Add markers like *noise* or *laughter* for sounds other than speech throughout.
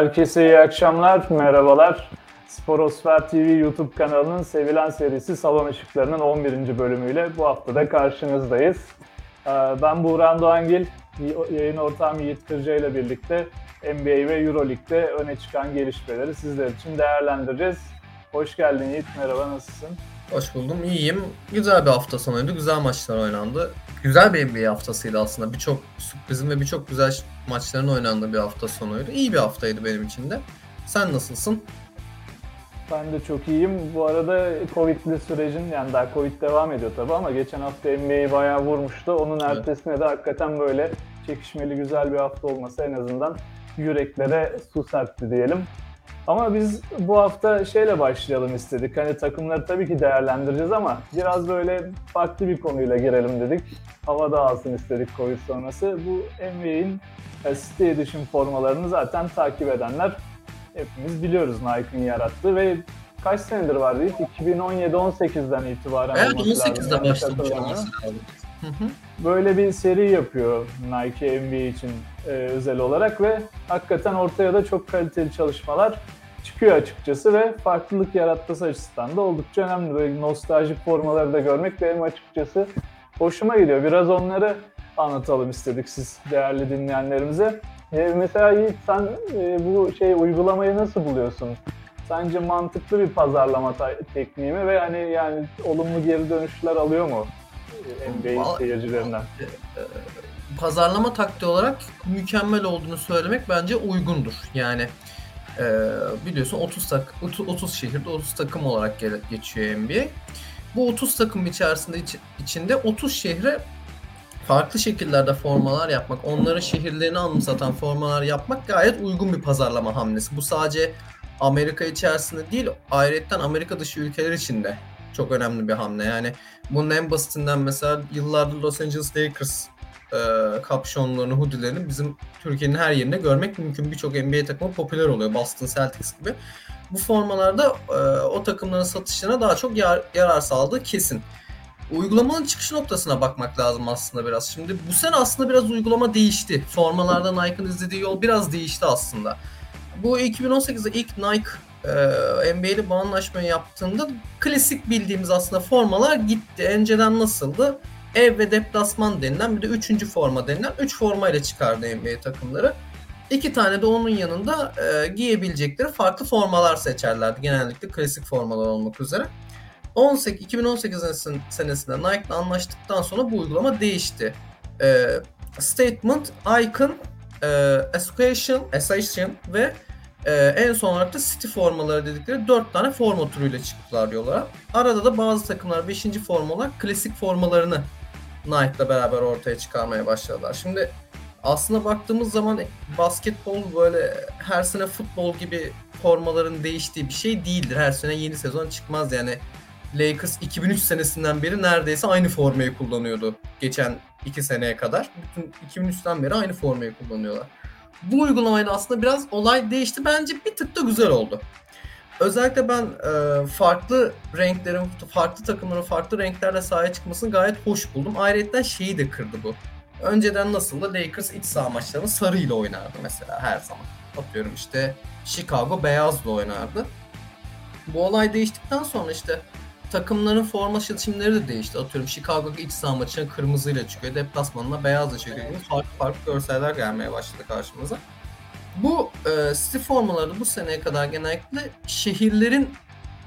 Herkese iyi akşamlar, merhabalar. Sporosfer TV YouTube kanalının sevilen serisi Salon Işıkları'nın 11. bölümüyle bu hafta da karşınızdayız. Ee, Ben Buğran Doğangil, yayın ortağım Yiğit Kırca ile birlikte NBA ve Euroleague'de öne çıkan gelişmeleri sizler için değerlendireceğiz. Hoş geldin Yiğit, merhaba nasılsın? Hoş buldum. İyiyim. Güzel bir hafta sonuydu. Güzel maçlar oynandı. Güzel bir NBA haftasıydı aslında. Birçok sürprizin ve birçok güzel maçların oynandığı bir hafta sonuydu. İyi bir haftaydı benim için de. Sen nasılsın? Ben de çok iyiyim. Bu arada Covid'li sürecin yani daha Covid devam ediyor tabii ama geçen hafta NBA'yi bayağı vurmuştu. Onun Evet. ertesine de hakikaten böyle çekişmeli güzel bir hafta olması en azından yüreklere su serpti diyelim. Ama biz bu hafta şeyle başlayalım istedik. Hani takımları tabii ki değerlendireceğiz ama biraz böyle farklı bir konuyla girelim dedik. Hava dağılsın istedik Covid sonrası. Bu NBA'in e, City Edition formalarını zaten takip edenler hepimiz biliyoruz Nike'ın yarattığı ve kaç senedir var değil? 2017-18'den itibaren Evet olması lazım. 18'de Yanlış başlamış olması lazım. Böyle bir seri yapıyor Nike NBA için e, özel olarak ve hakikaten ortaya da çok kaliteli çalışmalar çıkıyor açıkçası ve farklılık yaratması açısından da oldukça önemli. Böyle nostaljik formaları da görmek benim açıkçası hoşuma gidiyor. Biraz onları anlatalım istedik siz değerli dinleyenlerimize. E, mesela Yiğit sen e, bu şey uygulamayı nasıl buluyorsun? Sence mantıklı bir pazarlama tekniği mi ve hani yani olumlu geri dönüşler alıyor mu e, NBA seyircilerinden? Pazarlama taktiği olarak mükemmel olduğunu söylemek bence uygundur. Yani e, biliyorsun 30 tak 30, 30 şehirde 30 takım olarak geçiyor NBA. Bu 30 takım içerisinde iç- içinde 30 şehre farklı şekillerde formalar yapmak, onların şehirlerini anımsatan formalar yapmak gayet uygun bir pazarlama hamlesi. Bu sadece Amerika içerisinde değil, ayrıca Amerika dışı ülkeler için de çok önemli bir hamle. Yani bunun en basitinden mesela yıllardır Los Angeles Lakers e, kapşonlarını, hoodilerini bizim Türkiye'nin her yerinde görmek mümkün. Birçok NBA takımı popüler oluyor. Boston Celtics gibi. Bu formalarda e, o takımların satışlarına daha çok yar- yarar sağladığı kesin. Uygulamanın çıkış noktasına bakmak lazım aslında biraz. Şimdi bu sene aslında biraz uygulama değişti. Formalarda Nike'ın izlediği yol biraz değişti aslında. Bu 2018'de ilk Nike e, NBA'li bu anlaşmayı yaptığında klasik bildiğimiz aslında formalar gitti. Önceden nasıldı? Ev ve deplasman denilen bir de üçüncü forma denilen 3 formayla çıkardı NBA takımları. İki tane de onun yanında e, giyebilecekleri farklı formalar seçerlerdi. Genellikle klasik formalar olmak üzere. 18, 2018 sen- senesinde Nike'la anlaştıktan sonra bu uygulama değişti. E, statement, Icon, e, Association, Association ve e, en son olarak da City formaları dedikleri 4 tane forma türüyle çıktılar diyorlar. Arada da bazı takımlar 5. forma olarak klasik formalarını Nike'la beraber ortaya çıkarmaya başladılar. Şimdi aslında baktığımız zaman basketbol böyle her sene futbol gibi formaların değiştiği bir şey değildir. Her sene yeni sezon çıkmaz yani. Lakers 2003 senesinden beri neredeyse aynı formayı kullanıyordu. Geçen 2 seneye kadar. Bütün 2003'ten beri aynı formayı kullanıyorlar. Bu uygulamayla aslında biraz olay değişti. Bence bir tık da güzel oldu. Özellikle ben e, farklı renklerin, farklı takımların farklı renklerle sahaya çıkmasını gayet hoş buldum. Ayrıca şeyi de kırdı bu. Önceden nasıldı? Lakers iç saha maçlarını sarıyla oynardı mesela her zaman. Atıyorum işte Chicago beyazla oynardı. Bu olay değiştikten sonra işte takımların forma seçimleri de değişti. Atıyorum Chicago iç saha maçına kırmızıyla çıkıyor. Deplasmanına beyazla çıkıyor. Farklı farklı görseller gelmeye başladı karşımıza. Bu e, City formaları bu seneye kadar genellikle şehirlerin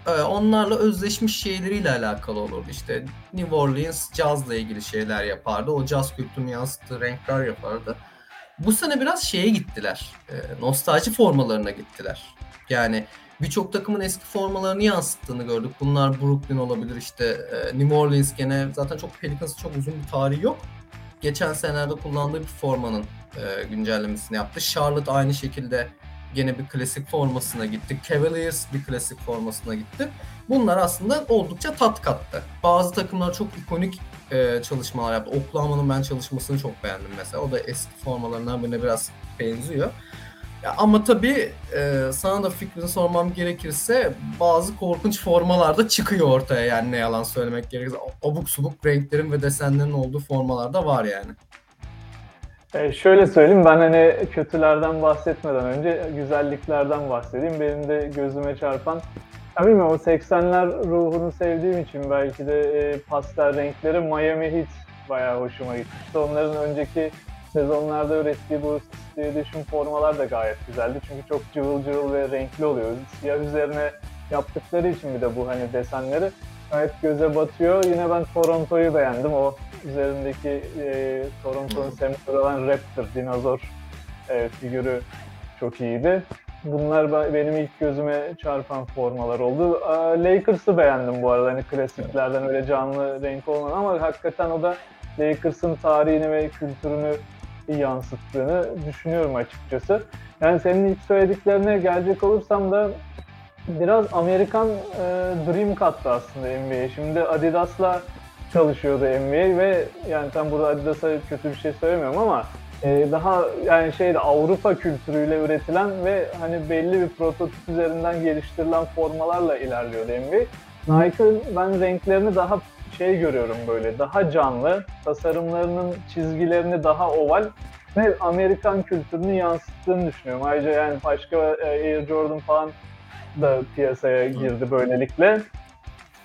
e, onlarla özleşmiş şeyleriyle alakalı olurdu. İşte New Orleans cazla ilgili şeyler yapardı. O caz kültürünü yansıttığı renkler yapardı. Bu sene biraz şeye gittiler. E, nostalji formalarına gittiler. Yani birçok takımın eski formalarını yansıttığını gördük. Bunlar Brooklyn olabilir işte e, New Orleans gene zaten çok Pelicans'ın çok uzun bir tarihi yok. Geçen senelerde kullandığı bir formanın e, güncellemesini yaptı. Charlotte aynı şekilde gene bir klasik formasına gitti. Cavaliers bir klasik formasına gitti. Bunlar aslında oldukça tat kattı. Bazı takımlar çok ikonik e, çalışmalar yaptı. Oklahoma'nın ben çalışmasını çok beğendim mesela. O da eski formalarından birine biraz benziyor. Ya ama tabii e, sana da fikrini sormam gerekirse bazı korkunç formalar da çıkıyor ortaya yani ne yalan söylemek gerekirse. Abuk subuk renklerin ve desenlerin olduğu formalar da var yani. E şöyle söyleyeyim ben hani kötülerden bahsetmeden önce güzelliklerden bahsedeyim. Benim de gözüme çarpan ya bilmiyorum o 80'ler ruhunu sevdiğim için belki de e, pastel renkleri Miami Heat bayağı hoşuma gitmişti. Onların önceki sezonlarda ürettiği bu Steel Edition formalar da gayet güzeldi. Çünkü çok cıvıl cıvıl ve renkli oluyor. Siyah üzerine yaptıkları için bir de bu hani desenleri gayet göze batıyor. Yine ben Toronto'yu beğendim. O üzerindeki e, Toronto'nun sembolü olan Raptor, dinozor e, figürü çok iyiydi. Bunlar benim ilk gözüme çarpan formalar oldu. Lakers'ı beğendim bu arada. Hani klasiklerden öyle canlı renk olmadan ama hakikaten o da Lakers'ın tarihini ve kültürünü yansıttığını düşünüyorum açıkçası. Yani senin ilk söylediklerine gelecek olursam da biraz Amerikan e, Dream kattı aslında NBA. Şimdi Adidas'la çalışıyordu NBA ve yani tam burada Adidas'a kötü bir şey söylemiyorum ama e, daha yani şeyde Avrupa kültürüyle üretilen ve hani belli bir prototip üzerinden geliştirilen formalarla ilerliyordu NBA. Nike'ın ben renklerini daha şey görüyorum böyle daha canlı, tasarımlarının çizgilerini daha oval ve Amerikan kültürünü yansıttığını düşünüyorum. Ayrıca yani başka e, Air Jordan falan da piyasaya girdi böylelikle.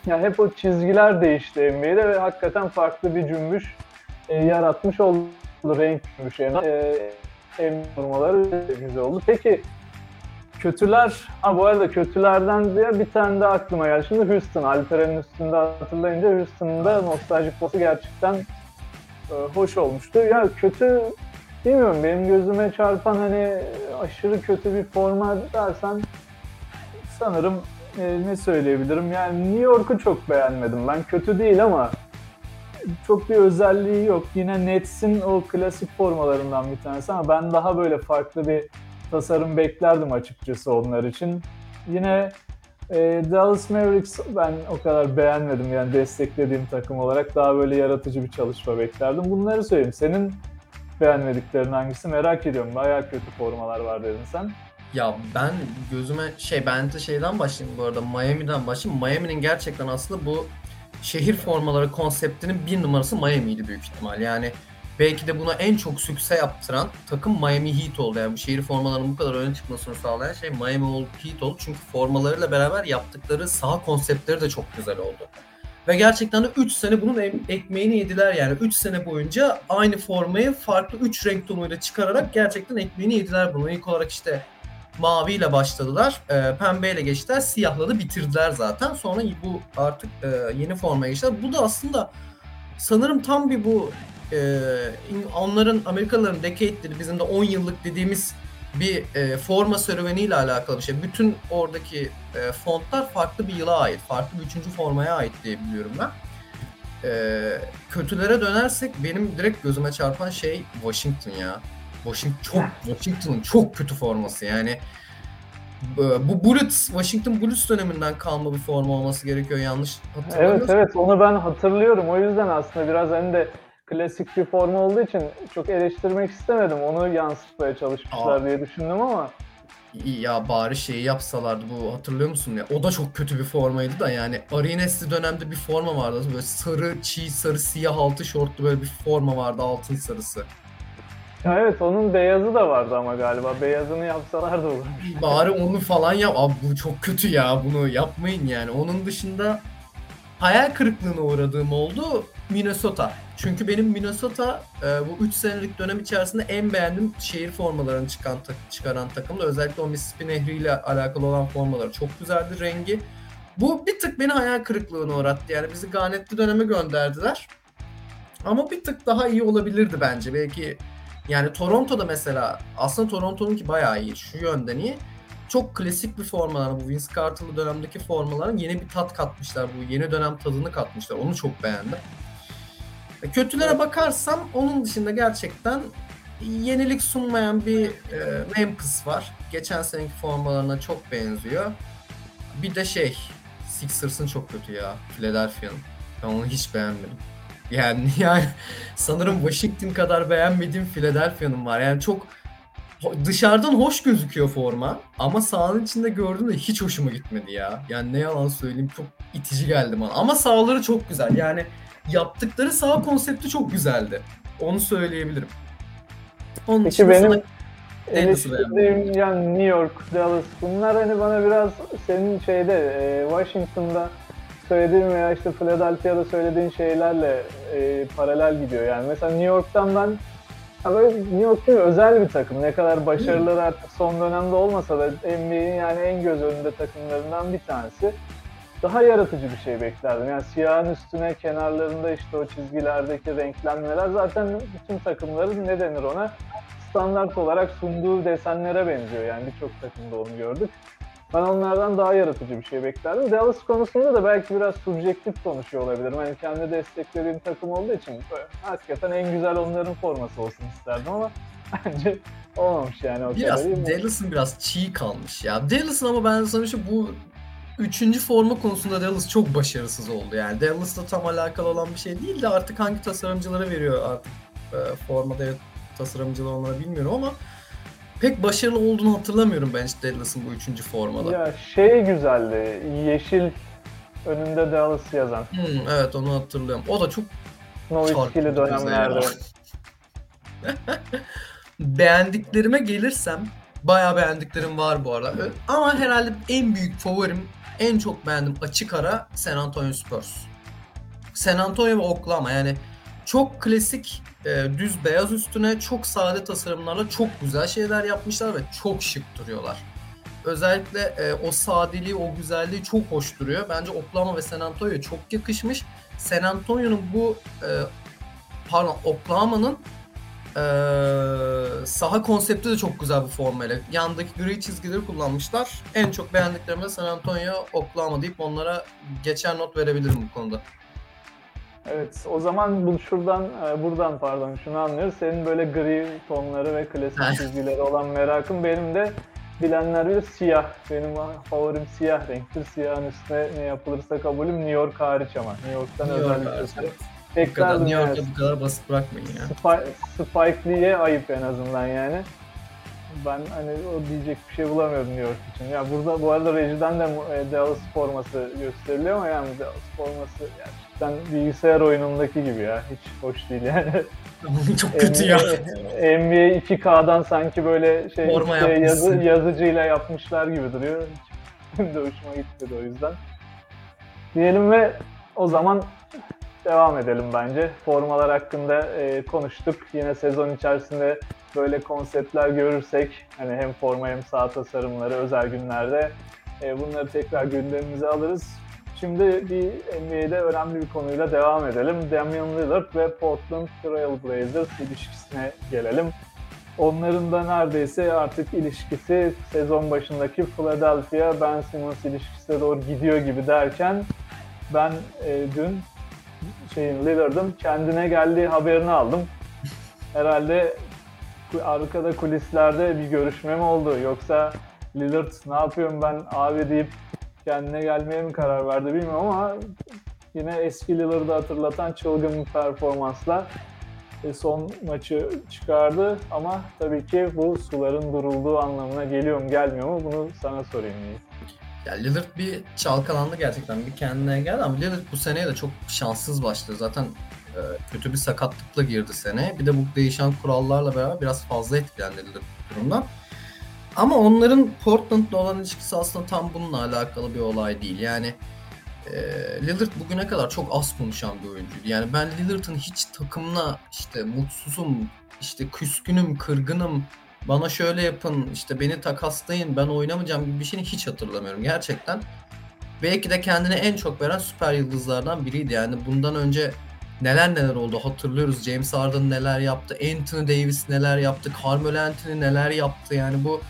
Ya hep o çizgiler değişti NBA'de ve hakikaten farklı bir cümbüş e, yaratmış oldu. Renk cümbüş yani. E, en durmaları güzel oldu. Peki kötüler, ha bu arada kötülerden diye bir tane de aklıma geldi. Şimdi Houston, Alperen'in üstünde hatırlayınca Houston'ın da nostaljik postu gerçekten e, hoş olmuştu. Ya kötü bilmiyorum benim gözüme çarpan hani aşırı kötü bir forma dersen sanırım e, ne söyleyebilirim? Yani New York'u çok beğenmedim. Ben kötü değil ama çok bir özelliği yok. Yine Nets'in o klasik formalarından bir tanesi ama ben daha böyle farklı bir tasarım beklerdim açıkçası onlar için. Yine e, Dallas Mavericks ben o kadar beğenmedim yani desteklediğim takım olarak daha böyle yaratıcı bir çalışma beklerdim. Bunları söyleyeyim. Senin beğenmediklerin hangisi merak ediyorum. Bayağı kötü formalar var dedin sen. Ya ben gözüme şey ben de şeyden başlayayım bu arada Miami'den başlayayım. Miami'nin gerçekten aslında bu şehir formaları konseptinin bir numarası Miami'ydi büyük ihtimal. Yani belki de buna en çok sükse yaptıran takım Miami Heat oldu. Yani bu şehir formalarının bu kadar öne çıkmasını sağlayan şey Miami Heat oldu. Çünkü formalarıyla beraber yaptıkları saha konseptleri de çok güzel oldu. Ve gerçekten de 3 sene bunun ekmeğini yediler yani. 3 sene boyunca aynı formayı farklı 3 renk tonuyla çıkararak gerçekten ekmeğini yediler bunu. İlk olarak işte maviyle başladılar. E, pembeyle geçtiler. Siyahla da bitirdiler zaten. Sonra bu artık e, yeni formaya geçtiler. Bu da aslında sanırım tam bir bu e, onların Amerikalıların decade'leri bizim de 10 yıllık dediğimiz bir e, forma serüveniyle alakalı bir şey. Bütün oradaki e, fontlar farklı bir yıla ait. Farklı bir üçüncü formaya ait diye biliyorum ben. E, kötülere dönersek benim direkt gözüme çarpan şey Washington ya. Washington çok Washington'ın çok kötü forması yani. Bu Bullets, Washington Bullets döneminden kalma bir forma olması gerekiyor yanlış hatırlamıyorsam. Evet evet onu ben hatırlıyorum. O yüzden aslında biraz hani de klasik bir forma olduğu için çok eleştirmek istemedim. Onu yansıtmaya çalışmışlar Aa. diye düşündüm ama. Ya bari şeyi yapsalardı bu hatırlıyor musun ya? O da çok kötü bir formaydı da yani Arenes'li dönemde bir forma vardı. Böyle sarı, çiğ sarı, siyah altı şortlu böyle bir forma vardı altın sarısı. Ya evet onun beyazı da vardı ama galiba. Beyazını yapsalar da olurmuş. Bari onu falan yap. Abi bu çok kötü ya. Bunu yapmayın yani. Onun dışında hayal kırıklığına uğradığım oldu Minnesota. Çünkü benim Minnesota e, bu 3 senelik dönem içerisinde en beğendiğim şehir formalarını çıkan çıkaran takımda. Özellikle o Mississippi Nehri ile alakalı olan formaları çok güzeldi rengi. Bu bir tık beni hayal kırıklığına uğrattı. Yani bizi ganetli döneme gönderdiler. Ama bir tık daha iyi olabilirdi bence. Belki yani Toronto'da mesela aslında Toronto'nunki bayağı iyi. Şu yönden iyi. Çok klasik bir formalar. Bu Vince Carter'lı dönemdeki formaların yeni bir tat katmışlar. Bu yeni dönem tadını katmışlar. Onu çok beğendim. E, kötülere bakarsam onun dışında gerçekten yenilik sunmayan bir e, Memphis var. Geçen seneki formalarına çok benziyor. Bir de şey Sixers'ın çok kötü ya. Philadelphia'nın. Ben onu hiç beğenmedim. Yani *laughs* yani sanırım Washington kadar beğenmediğim Philadelphia'nın var. Yani çok dışarıdan hoş gözüküyor forma ama sahanın içinde gördüğümde hiç hoşuma gitmedi ya. Yani ne yalan söyleyeyim çok itici geldi bana. Ama sahaları çok güzel. Yani yaptıkları saha konsepti çok güzeldi. Onu söyleyebilirim. Onun Peki benim eleştirdiğim yani New York, Dallas bunlar hani bana biraz senin şeyde e, Washington'da söylediğin veya işte Philadelphia'da söylediğin şeylerle e, paralel gidiyor yani. Mesela New York'tan ben böyle New York mi? özel bir takım. Ne kadar başarıları artık son dönemde olmasa da NBA'in yani en göz önünde takımlarından bir tanesi. Daha yaratıcı bir şey beklerdim. Yani siyahın üstüne kenarlarında işte o çizgilerdeki renklenmeler zaten bütün takımların ne denir ona standart olarak sunduğu desenlere benziyor. Yani birçok takımda onu gördük. Ben onlardan daha yaratıcı bir şey beklerdim. Dallas konusunda da belki biraz subjektif konuşuyor olabilirim. Hani kendi desteklediğim takım olduğu için hakikaten en güzel onların forması olsun isterdim ama *laughs* bence olmamış yani o Biraz kadar. Dallas'ın biraz çiğ kalmış ya. Dallas'ın ama ben sana şu bu üçüncü forma konusunda Dallas çok başarısız oldu yani. Dallas'la tam alakalı olan bir şey değil de artık hangi tasarımcılara veriyor artık e, formada evet, tasarımcılar onlara bilmiyorum ama pek başarılı olduğunu hatırlamıyorum ben hiç Dallas'ın bu üçüncü formada. Ya şey güzeldi. Yeşil önünde Dallas yazan. Hmm, evet onu hatırlıyorum. O da çok bize dönemlerde. *laughs* beğendiklerime gelirsem bayağı beğendiklerim var bu arada. Ama herhalde en büyük favorim, en çok beğendim açık ara San Antonio Spurs. San Antonio ve Oklahoma yani çok klasik e, düz beyaz üstüne çok sade tasarımlarla çok güzel şeyler yapmışlar ve çok şık duruyorlar. Özellikle e, o sadeliği, o güzelliği çok hoş duruyor. Bence Oklahoma ve San Antonio'ya çok yakışmış. San Antonio'nun bu e, pardon Oklahoma'nın e, saha konsepti de çok güzel bir formayla. Yandaki gri çizgileri kullanmışlar. En çok beğendiklerim de San Antonio, Oklahoma deyip onlara geçer not verebilirim bu konuda. Evet, o zaman bu şuradan, e, buradan pardon şunu anlıyoruz. Senin böyle gri tonları ve klasik çizgileri olan merakın benim de bilenler bilir siyah. Benim favorim siyah renktir. Siyahın üstüne ne yapılırsa kabulüm New York hariç ama. New York'tan New York özel Bu kadar, Beklerdim New yani. York'ta bu kadar basit bırakmayın ya. Spike, Spike Lee'ye ayıp en azından yani. Ben hani o diyecek bir şey bulamıyorum New York için. Ya burada bu arada rejiden de e, Dallas forması gösteriliyor ama yani Dallas forması gerçekten bilgisayar oyunundaki gibi ya. Hiç hoş değil yani. çok kötü ya. NBA 2K'dan sanki böyle şey Forma işte yazı, yazıcıyla yapmışlar gibi duruyor. *laughs* Hiç *laughs* de hoşuma gitmedi o yüzden. Diyelim ve o zaman devam edelim bence. Formalar hakkında e, konuştuk. Yine sezon içerisinde böyle konseptler görürsek hani hem forma hem saha tasarımları özel günlerde e, bunları tekrar gündemimize alırız. Şimdi bir NBA'de önemli bir konuyla devam edelim. Damian Lillard ve Portland Trail Blazers ilişkisine gelelim. Onların da neredeyse artık ilişkisi sezon başındaki Philadelphia Ben Simmons ilişkisine doğru gidiyor gibi derken ben e, dün şeyin Lillard'ın kendine geldiği haberini aldım. Herhalde arkada kulislerde bir görüşme mi oldu yoksa Lillard ne yapıyorum ben abi deyip kendine gelmeye mi karar verdi bilmiyorum ama yine eski Lillard'ı hatırlatan çılgın performansla e, son maçı çıkardı ama tabii ki bu suların durulduğu anlamına geliyor mu gelmiyor mu bunu sana sorayım. Yiğit. Ya Lillard bir çalkalandı gerçekten bir kendine geldi ama Lillard bu seneye de çok şanssız başladı. Zaten e, kötü bir sakatlıkla girdi sene. Bir de bu değişen kurallarla beraber biraz fazla etkilendi Lillard bu durumdan. Ama onların Portland'la olan ilişkisi aslında tam bununla alakalı bir olay değil. Yani e, Lillard bugüne kadar çok az konuşan bir oyuncuydu. Yani ben Lillard'ın hiç takımla işte mutsuzum, işte küskünüm, kırgınım, bana şöyle yapın, işte beni takaslayın, ben oynamayacağım gibi bir şeyini hiç hatırlamıyorum gerçekten. Belki de kendine en çok veren süper yıldızlardan biriydi. Yani bundan önce neler neler oldu hatırlıyoruz. James Harden neler yaptı, Anthony Davis neler yaptı, Carmelo Anthony neler yaptı. Yani bu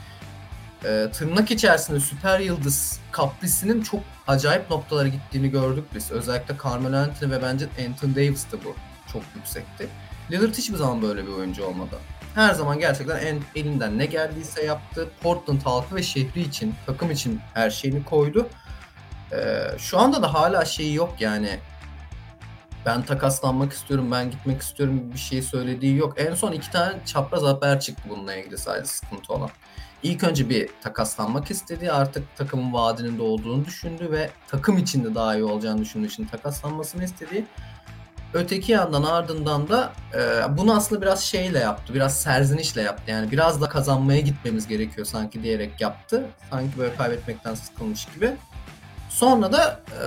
e, tırnak içerisinde süper yıldız kaprisinin çok acayip noktalara gittiğini gördük biz. Özellikle Carmelo Anthony ve bence Anthony Davis de bu çok yüksekti. Lillard hiçbir zaman böyle bir oyuncu olmadı. Her zaman gerçekten en elinden ne geldiyse yaptı. Portland halkı ve şehri için, takım için her şeyini koydu. Ee, şu anda da hala şeyi yok yani. Ben takaslanmak istiyorum, ben gitmek istiyorum bir şey söylediği yok. En son iki tane çapraz haber çıktı bununla ilgili sadece sıkıntı olan. İlk önce bir takaslanmak istedi. Artık takımın vaadinin olduğunu düşündü ve takım içinde daha iyi olacağını düşündüğü için takaslanmasını istedi. Öteki yandan ardından da e, bunu aslında biraz şeyle yaptı. Biraz serzenişle yaptı. Yani biraz da kazanmaya gitmemiz gerekiyor sanki diyerek yaptı. Sanki böyle kaybetmekten sıkılmış gibi. Sonra da e,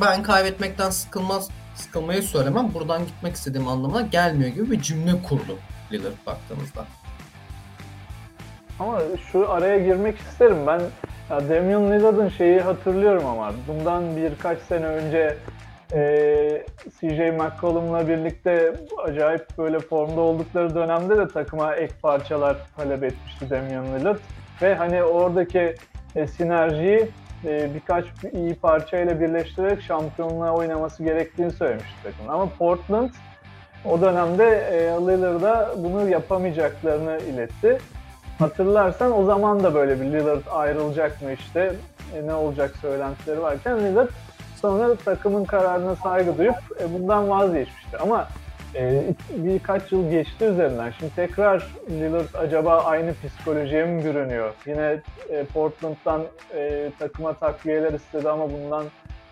ben kaybetmekten sıkılmaz sıkılmayı söylemem. Buradan gitmek istediğim anlamına gelmiyor gibi bir cümle kurdu Lillard baktığımızda. Ama şu araya girmek isterim. Ben ya Damian Lillard'ın şeyi hatırlıyorum ama bundan birkaç sene önce e, CJ McCollum'la birlikte acayip böyle formda oldukları dönemde de takıma ek parçalar talep etmişti Damian Lillard. Ve hani oradaki e, sinerjiyi e, birkaç iyi parçayla birleştirerek şampiyonluğa oynaması gerektiğini söylemişti takım. Ama Portland o dönemde e, Lillard'a bunu yapamayacaklarını iletti. Hatırlarsan o zaman da böyle bir Lillard ayrılacak mı işte e, ne olacak söylentileri varken Lillard sonra takımın kararına saygı duyup e, bundan vazgeçmişti. Ama e, birkaç yıl geçti üzerinden. Şimdi tekrar Lillard acaba aynı psikolojiye mi bürünüyor? Yine e, Portland'dan e, takıma takviyeler istedi ama bundan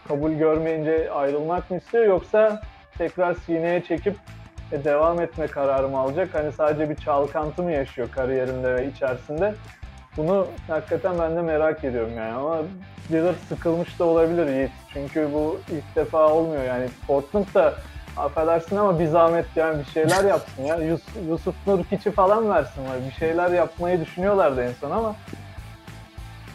kabul görmeyince ayrılmak mı istiyor yoksa tekrar sineye çekip e, devam etme kararı mı alacak? Hani sadece bir çalkantı mı yaşıyor kariyerinde ve içerisinde? Bunu hakikaten ben de merak ediyorum yani ama Lillard sıkılmış da olabilir Yiğit. Çünkü bu ilk defa olmuyor yani Portland da affedersin ama bir zahmet yani bir şeyler *laughs* yapsın ya. Yus Yusuf Nurkic'i falan versin var. Bir şeyler yapmayı düşünüyorlardı en son ama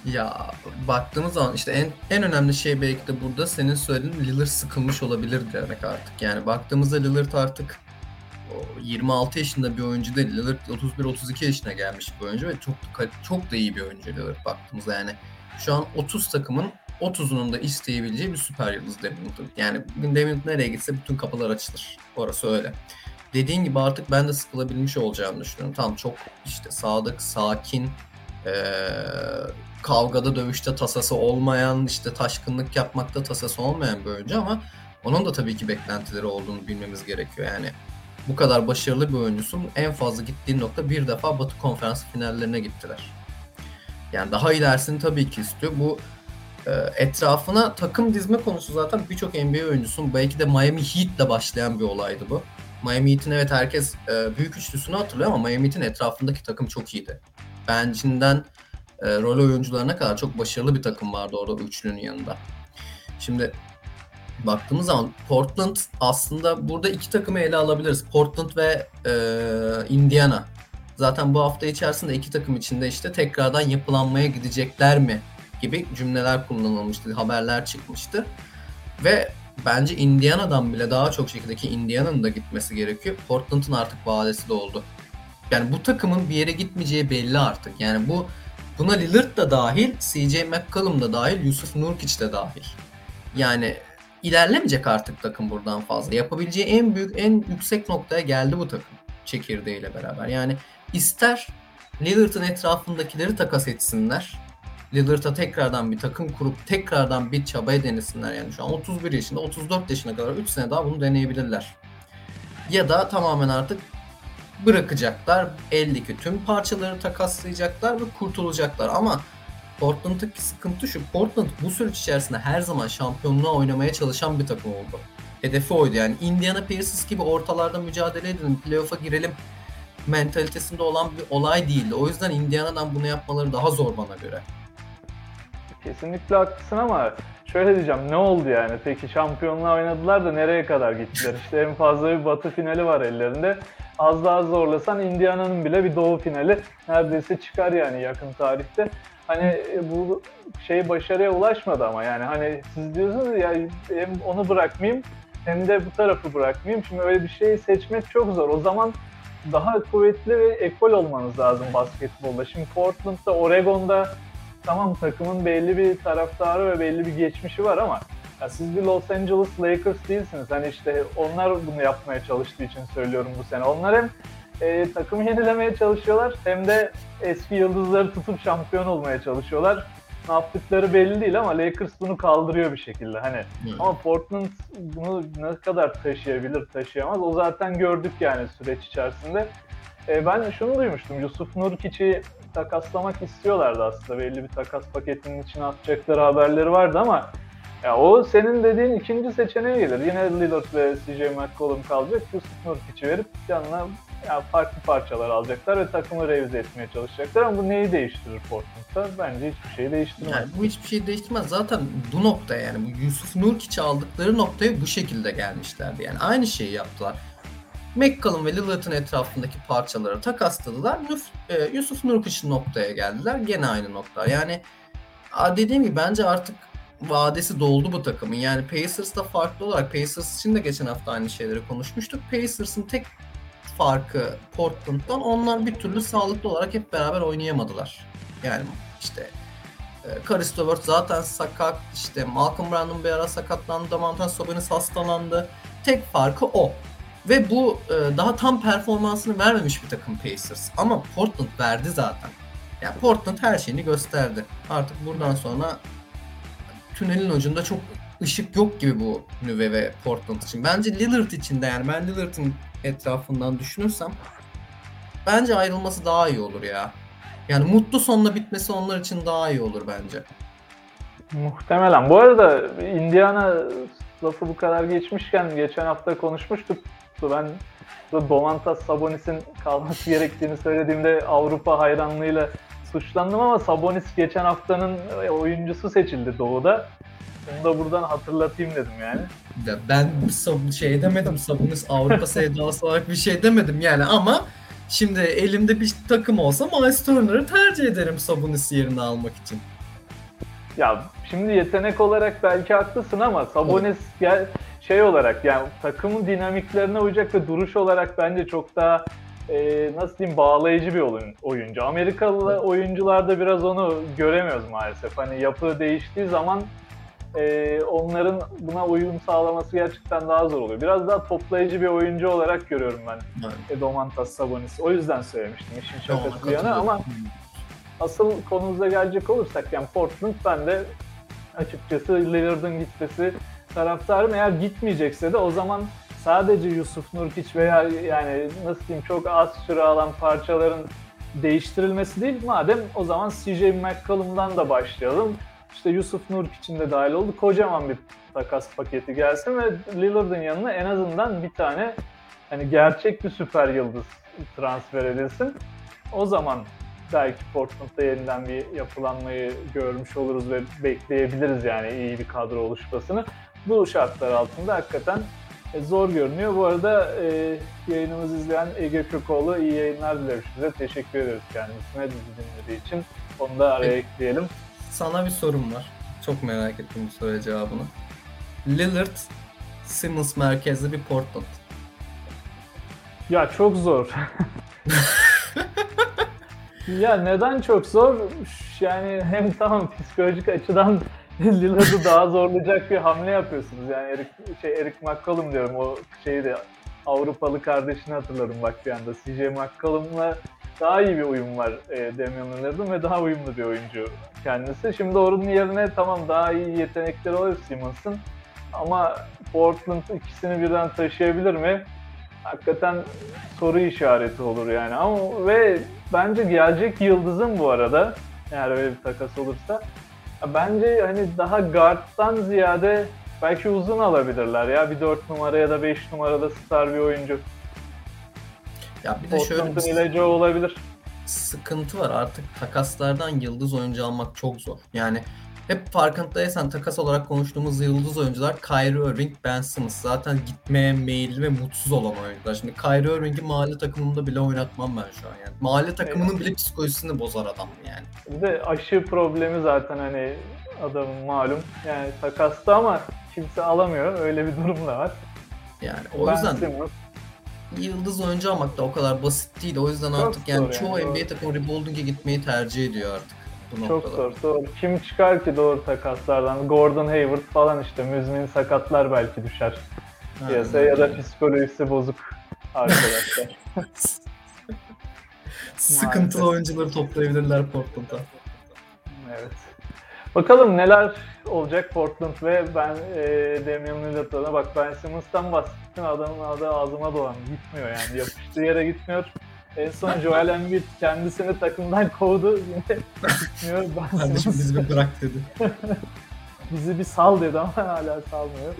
Ya baktığımız zaman işte en en önemli şey belki de burada senin söylediğin Lillard sıkılmış olabilir demek artık. Yani baktığımızda Lillard artık 26 yaşında bir oyuncu değil. Lillard 31-32 yaşına gelmiş bir oyuncu ve çok çok da iyi bir oyuncu Lillard baktığımızda yani. Şu an 30 takımın 30'unun da isteyebileceği bir süper yıldız Devin Yani Devin nereye gitse bütün kapılar açılır. Orası öyle. Dediğin gibi artık ben de sıkılabilmiş olacağını düşünüyorum. Tam çok işte sadık, sakin, ee, kavgada dövüşte tasası olmayan, işte taşkınlık yapmakta tasası olmayan bir oyuncu ama onun da tabii ki beklentileri olduğunu bilmemiz gerekiyor. Yani bu kadar başarılı bir oyuncusun en fazla gittiği nokta bir defa Batı Konferansı finallerine gittiler. Yani daha ilerisini tabii ki istiyor. Bu e, etrafına takım dizme konusu zaten birçok NBA oyuncusun belki de Miami Heat'le başlayan bir olaydı bu. Miami Heat'in evet herkes e, büyük üçlüsünü hatırlıyor ama Miami Heat'in etrafındaki takım çok iyiydi. Bencinden e, rol oyuncularına kadar çok başarılı bir takım vardı orada üçlünün yanında. Şimdi baktığımız zaman Portland aslında burada iki takımı ele alabiliriz. Portland ve e, Indiana. Zaten bu hafta içerisinde iki takım içinde işte tekrardan yapılanmaya gidecekler mi gibi cümleler kullanılmıştı, haberler çıkmıştı. Ve bence Indiana'dan bile daha çok şekilde ki Indiana'nın da gitmesi gerekiyor. Portland'ın artık vadesi de oldu. Yani bu takımın bir yere gitmeyeceği belli artık. Yani bu buna Lillard da dahil, CJ McCollum da dahil, Yusuf Nurkic de dahil. Yani ilerlemeyecek artık takım buradan fazla. Yapabileceği en büyük, en yüksek noktaya geldi bu takım çekirdeğiyle beraber. Yani ister Lillard'ın etrafındakileri takas etsinler. Lillard'a tekrardan bir takım kurup tekrardan bir çabaya denesinler. Yani şu an 31 yaşında, 34 yaşına kadar 3 sene daha bunu deneyebilirler. Ya da tamamen artık bırakacaklar. Eldeki tüm parçaları takaslayacaklar ve kurtulacaklar. Ama Portland'daki sıkıntı şu. Portland bu süreç içerisinde her zaman şampiyonluğa oynamaya çalışan bir takım oldu. Hedefi oydu yani. Indiana Pacers gibi ortalarda mücadele edelim, playoff'a girelim mentalitesinde olan bir olay değildi. O yüzden Indiana'dan bunu yapmaları daha zor bana göre. Kesinlikle haklısın ama şöyle diyeceğim ne oldu yani? Peki şampiyonluğa oynadılar da nereye kadar gittiler? İşte en fazla bir batı finali var ellerinde. Az daha zorlasan Indiana'nın bile bir doğu finali neredeyse çıkar yani yakın tarihte. Hani e, bu şey başarıya ulaşmadı ama yani hani siz diyorsunuz ya hem onu bırakmayayım hem de bu tarafı bırakmayayım. Şimdi öyle bir şeyi seçmek çok zor. O zaman daha kuvvetli ve ekol olmanız lazım basketbolda. Şimdi Portland'da, Oregon'da tamam takımın belli bir taraftarı ve belli bir geçmişi var ama ya siz bir Los Angeles Lakers değilsiniz. Hani işte onlar bunu yapmaya çalıştığı için söylüyorum bu sene. Onlar hem e, takımı yenilemeye çalışıyorlar hem de eski yıldızları tutup şampiyon olmaya çalışıyorlar. Ne yaptıkları belli değil ama Lakers bunu kaldırıyor bir şekilde. Hani hmm. ama Portland bunu ne kadar taşıyabilir, taşıyamaz. O zaten gördük yani süreç içerisinde. E, ben şunu duymuştum. Yusuf Nurkic'i takaslamak istiyorlardı aslında. Belli bir takas paketinin içine atacakları haberleri vardı ama Ya o senin dediğin ikinci seçeneğe gelir. Yine Lillard ve CJ McCollum kalacak. Yusuf Nurkic'i verip yanına ya farklı parçalar alacaklar ve takımı revize etmeye çalışacaklar ama bu neyi değiştirir Portland'da? Bence hiçbir şey değiştirmez. Yani bu hiçbir şey değiştirmez. Zaten bu noktaya yani bu Yusuf Nurkic'i aldıkları noktaya bu şekilde gelmişlerdi. Yani aynı şeyi yaptılar. McCollum ve Lillard'ın etrafındaki parçaları takasladılar. Nuf, e, Yusuf Nurkic noktaya geldiler. Gene aynı nokta. Yani dediğim gibi bence artık vadesi doldu bu takımın. Yani Pacers'ta farklı olarak Pacers için de geçen hafta aynı şeyleri konuşmuştuk. Pacers'ın tek farkı Portland'dan onlar bir türlü sağlıklı olarak hep beraber oynayamadılar. Yani işte e, Karis Stewart zaten sakat, işte Malcolm Brandon bir ara sakatlandı, Domantas Sabonis hastalandı. Tek farkı o. Ve bu e, daha tam performansını vermemiş bir takım Pacers. Ama Portland verdi zaten. Yani Portland her şeyini gösterdi. Artık buradan sonra tünelin ucunda çok ışık yok gibi bu Nüve ve Portland için. Bence Lillard için de yani ben Lillard'ın etrafından düşünürsem bence ayrılması daha iyi olur ya. Yani mutlu sonla bitmesi onlar için daha iyi olur bence. Muhtemelen. Bu arada Indiana lafı bu kadar geçmişken geçen hafta konuşmuştuk. Ben Domantas Sabonis'in kalması gerektiğini söylediğimde Avrupa hayranlığıyla suçlandım ama Sabonis geçen haftanın oyuncusu seçildi Doğu'da. Onu da buradan hatırlatayım dedim yani. Ya ben şey demedim Sabonis Avrupa sevdalısı olarak bir şey demedim yani ama şimdi elimde bir takım olsa Miles Turner'ı tercih ederim Sabonis yerine almak için. Ya şimdi yetenek olarak belki haklısın ama Sabonis gel şey olarak yani takımın dinamiklerine uyacak ve duruş olarak bence çok daha e, nasıl diyeyim bağlayıcı bir oyun, oyuncu. Amerikalı oyuncularda biraz onu göremiyoruz maalesef. Hani yapı değiştiği zaman e, onların buna uyum sağlaması gerçekten daha zor oluyor. Biraz daha toplayıcı bir oyuncu olarak görüyorum ben evet. Domantas Sabonis. O yüzden söylemiştim işin şakası bir yana ama asıl konumuza gelecek olursak yani Portland ben de açıkçası Lillard'ın gitmesi taraftarım. Eğer gitmeyecekse de o zaman sadece Yusuf Nurkic veya yani nasıl diyeyim çok az süre alan parçaların değiştirilmesi değil. Madem o zaman CJ McCollum'dan da başlayalım. İşte Yusuf Nurkic'in de dahil oldu. Kocaman bir takas paketi gelsin ve Lillard'ın yanına en azından bir tane hani gerçek bir süper yıldız transfer edilsin. O zaman belki Portland'da yeniden bir yapılanmayı görmüş oluruz ve bekleyebiliriz yani iyi bir kadro oluşmasını. Bu şartlar altında hakikaten e, zor görünüyor. Bu arada e, yayınımızı izleyen Ege Kökoğlu iyi yayınlar dilemiş bize. Teşekkür ederiz kendisine dinlediği için. Onu da araya ekleyelim. Sana bir sorum var. Çok merak ettim bu soru cevabını. Lillard, Simmons merkezli bir Portland. Ya çok zor. ya neden çok zor? Yani hem tamam psikolojik açıdan Lillard'ı daha zorlayacak bir hamle yapıyorsunuz. Yani Eric, şey, Eric McCollum diyorum o şeyi de Avrupalı kardeşini hatırladım bak bir anda. CJ McCollum'la daha iyi bir uyum var e, Damian Lillard'ın ve daha uyumlu bir oyuncu kendisi. Şimdi onun yerine tamam daha iyi yetenekleri olur Simmons'ın ama Portland ikisini birden taşıyabilir mi? Hakikaten soru işareti olur yani ama ve bence gelecek yıldızın bu arada eğer öyle bir takas olursa bence hani daha guard'dan ziyade belki uzun alabilirler ya bir 4 numara ya da 5 numarada star bir oyuncu. Ya bir de şöyle bir ilacı olabilir. Sıkıntı var artık takaslardan yıldız oyuncu almak çok zor. Yani hep farkındaysan takas olarak konuştuğumuz yıldız oyuncular Kyrie Irving, Ben Simmons. Zaten gitmeye meyilli ve mutsuz olan oyuncular. Şimdi Kyrie Irving'i mahalle takımında bile oynatmam ben şu an yani. Mahalle takımının evet. bile psikolojisini bozar adam yani. Bir de aşı problemi zaten hani adamın malum. Yani takasta ama kimse alamıyor. Öyle bir durum da var. Yani o ben yüzden Simmons, yıldız oyuncu almak da o kadar basit değil. O yüzden Çok artık yani, çoğu yani, NBA takımı rebuilding'e gitmeyi tercih ediyor artık. Bu Çok noktada. zor, doğru. Kim çıkar ki doğru takaslardan? Gordon Hayward falan işte. Müzmin sakatlar belki düşer. Piyasaya ya da psikolojisi bozuk arkadaşlar. *laughs* *laughs* Sıkıntılı oyuncuları toplayabilirler Portland'a. Evet. Bakalım neler olacak Portland ve ben e, Damian Lillard'a bak Ben Simmons'tan bahsettim adamın adı ağzıma dolan gitmiyor yani yapıştığı yere gitmiyor. En son *laughs* Joel Embiid kendisini takımdan kovdu yine gitmiyor. Ben Kardeşim bizi bir bırak dedi. *laughs* bizi bir sal dedi ama hala salmıyor.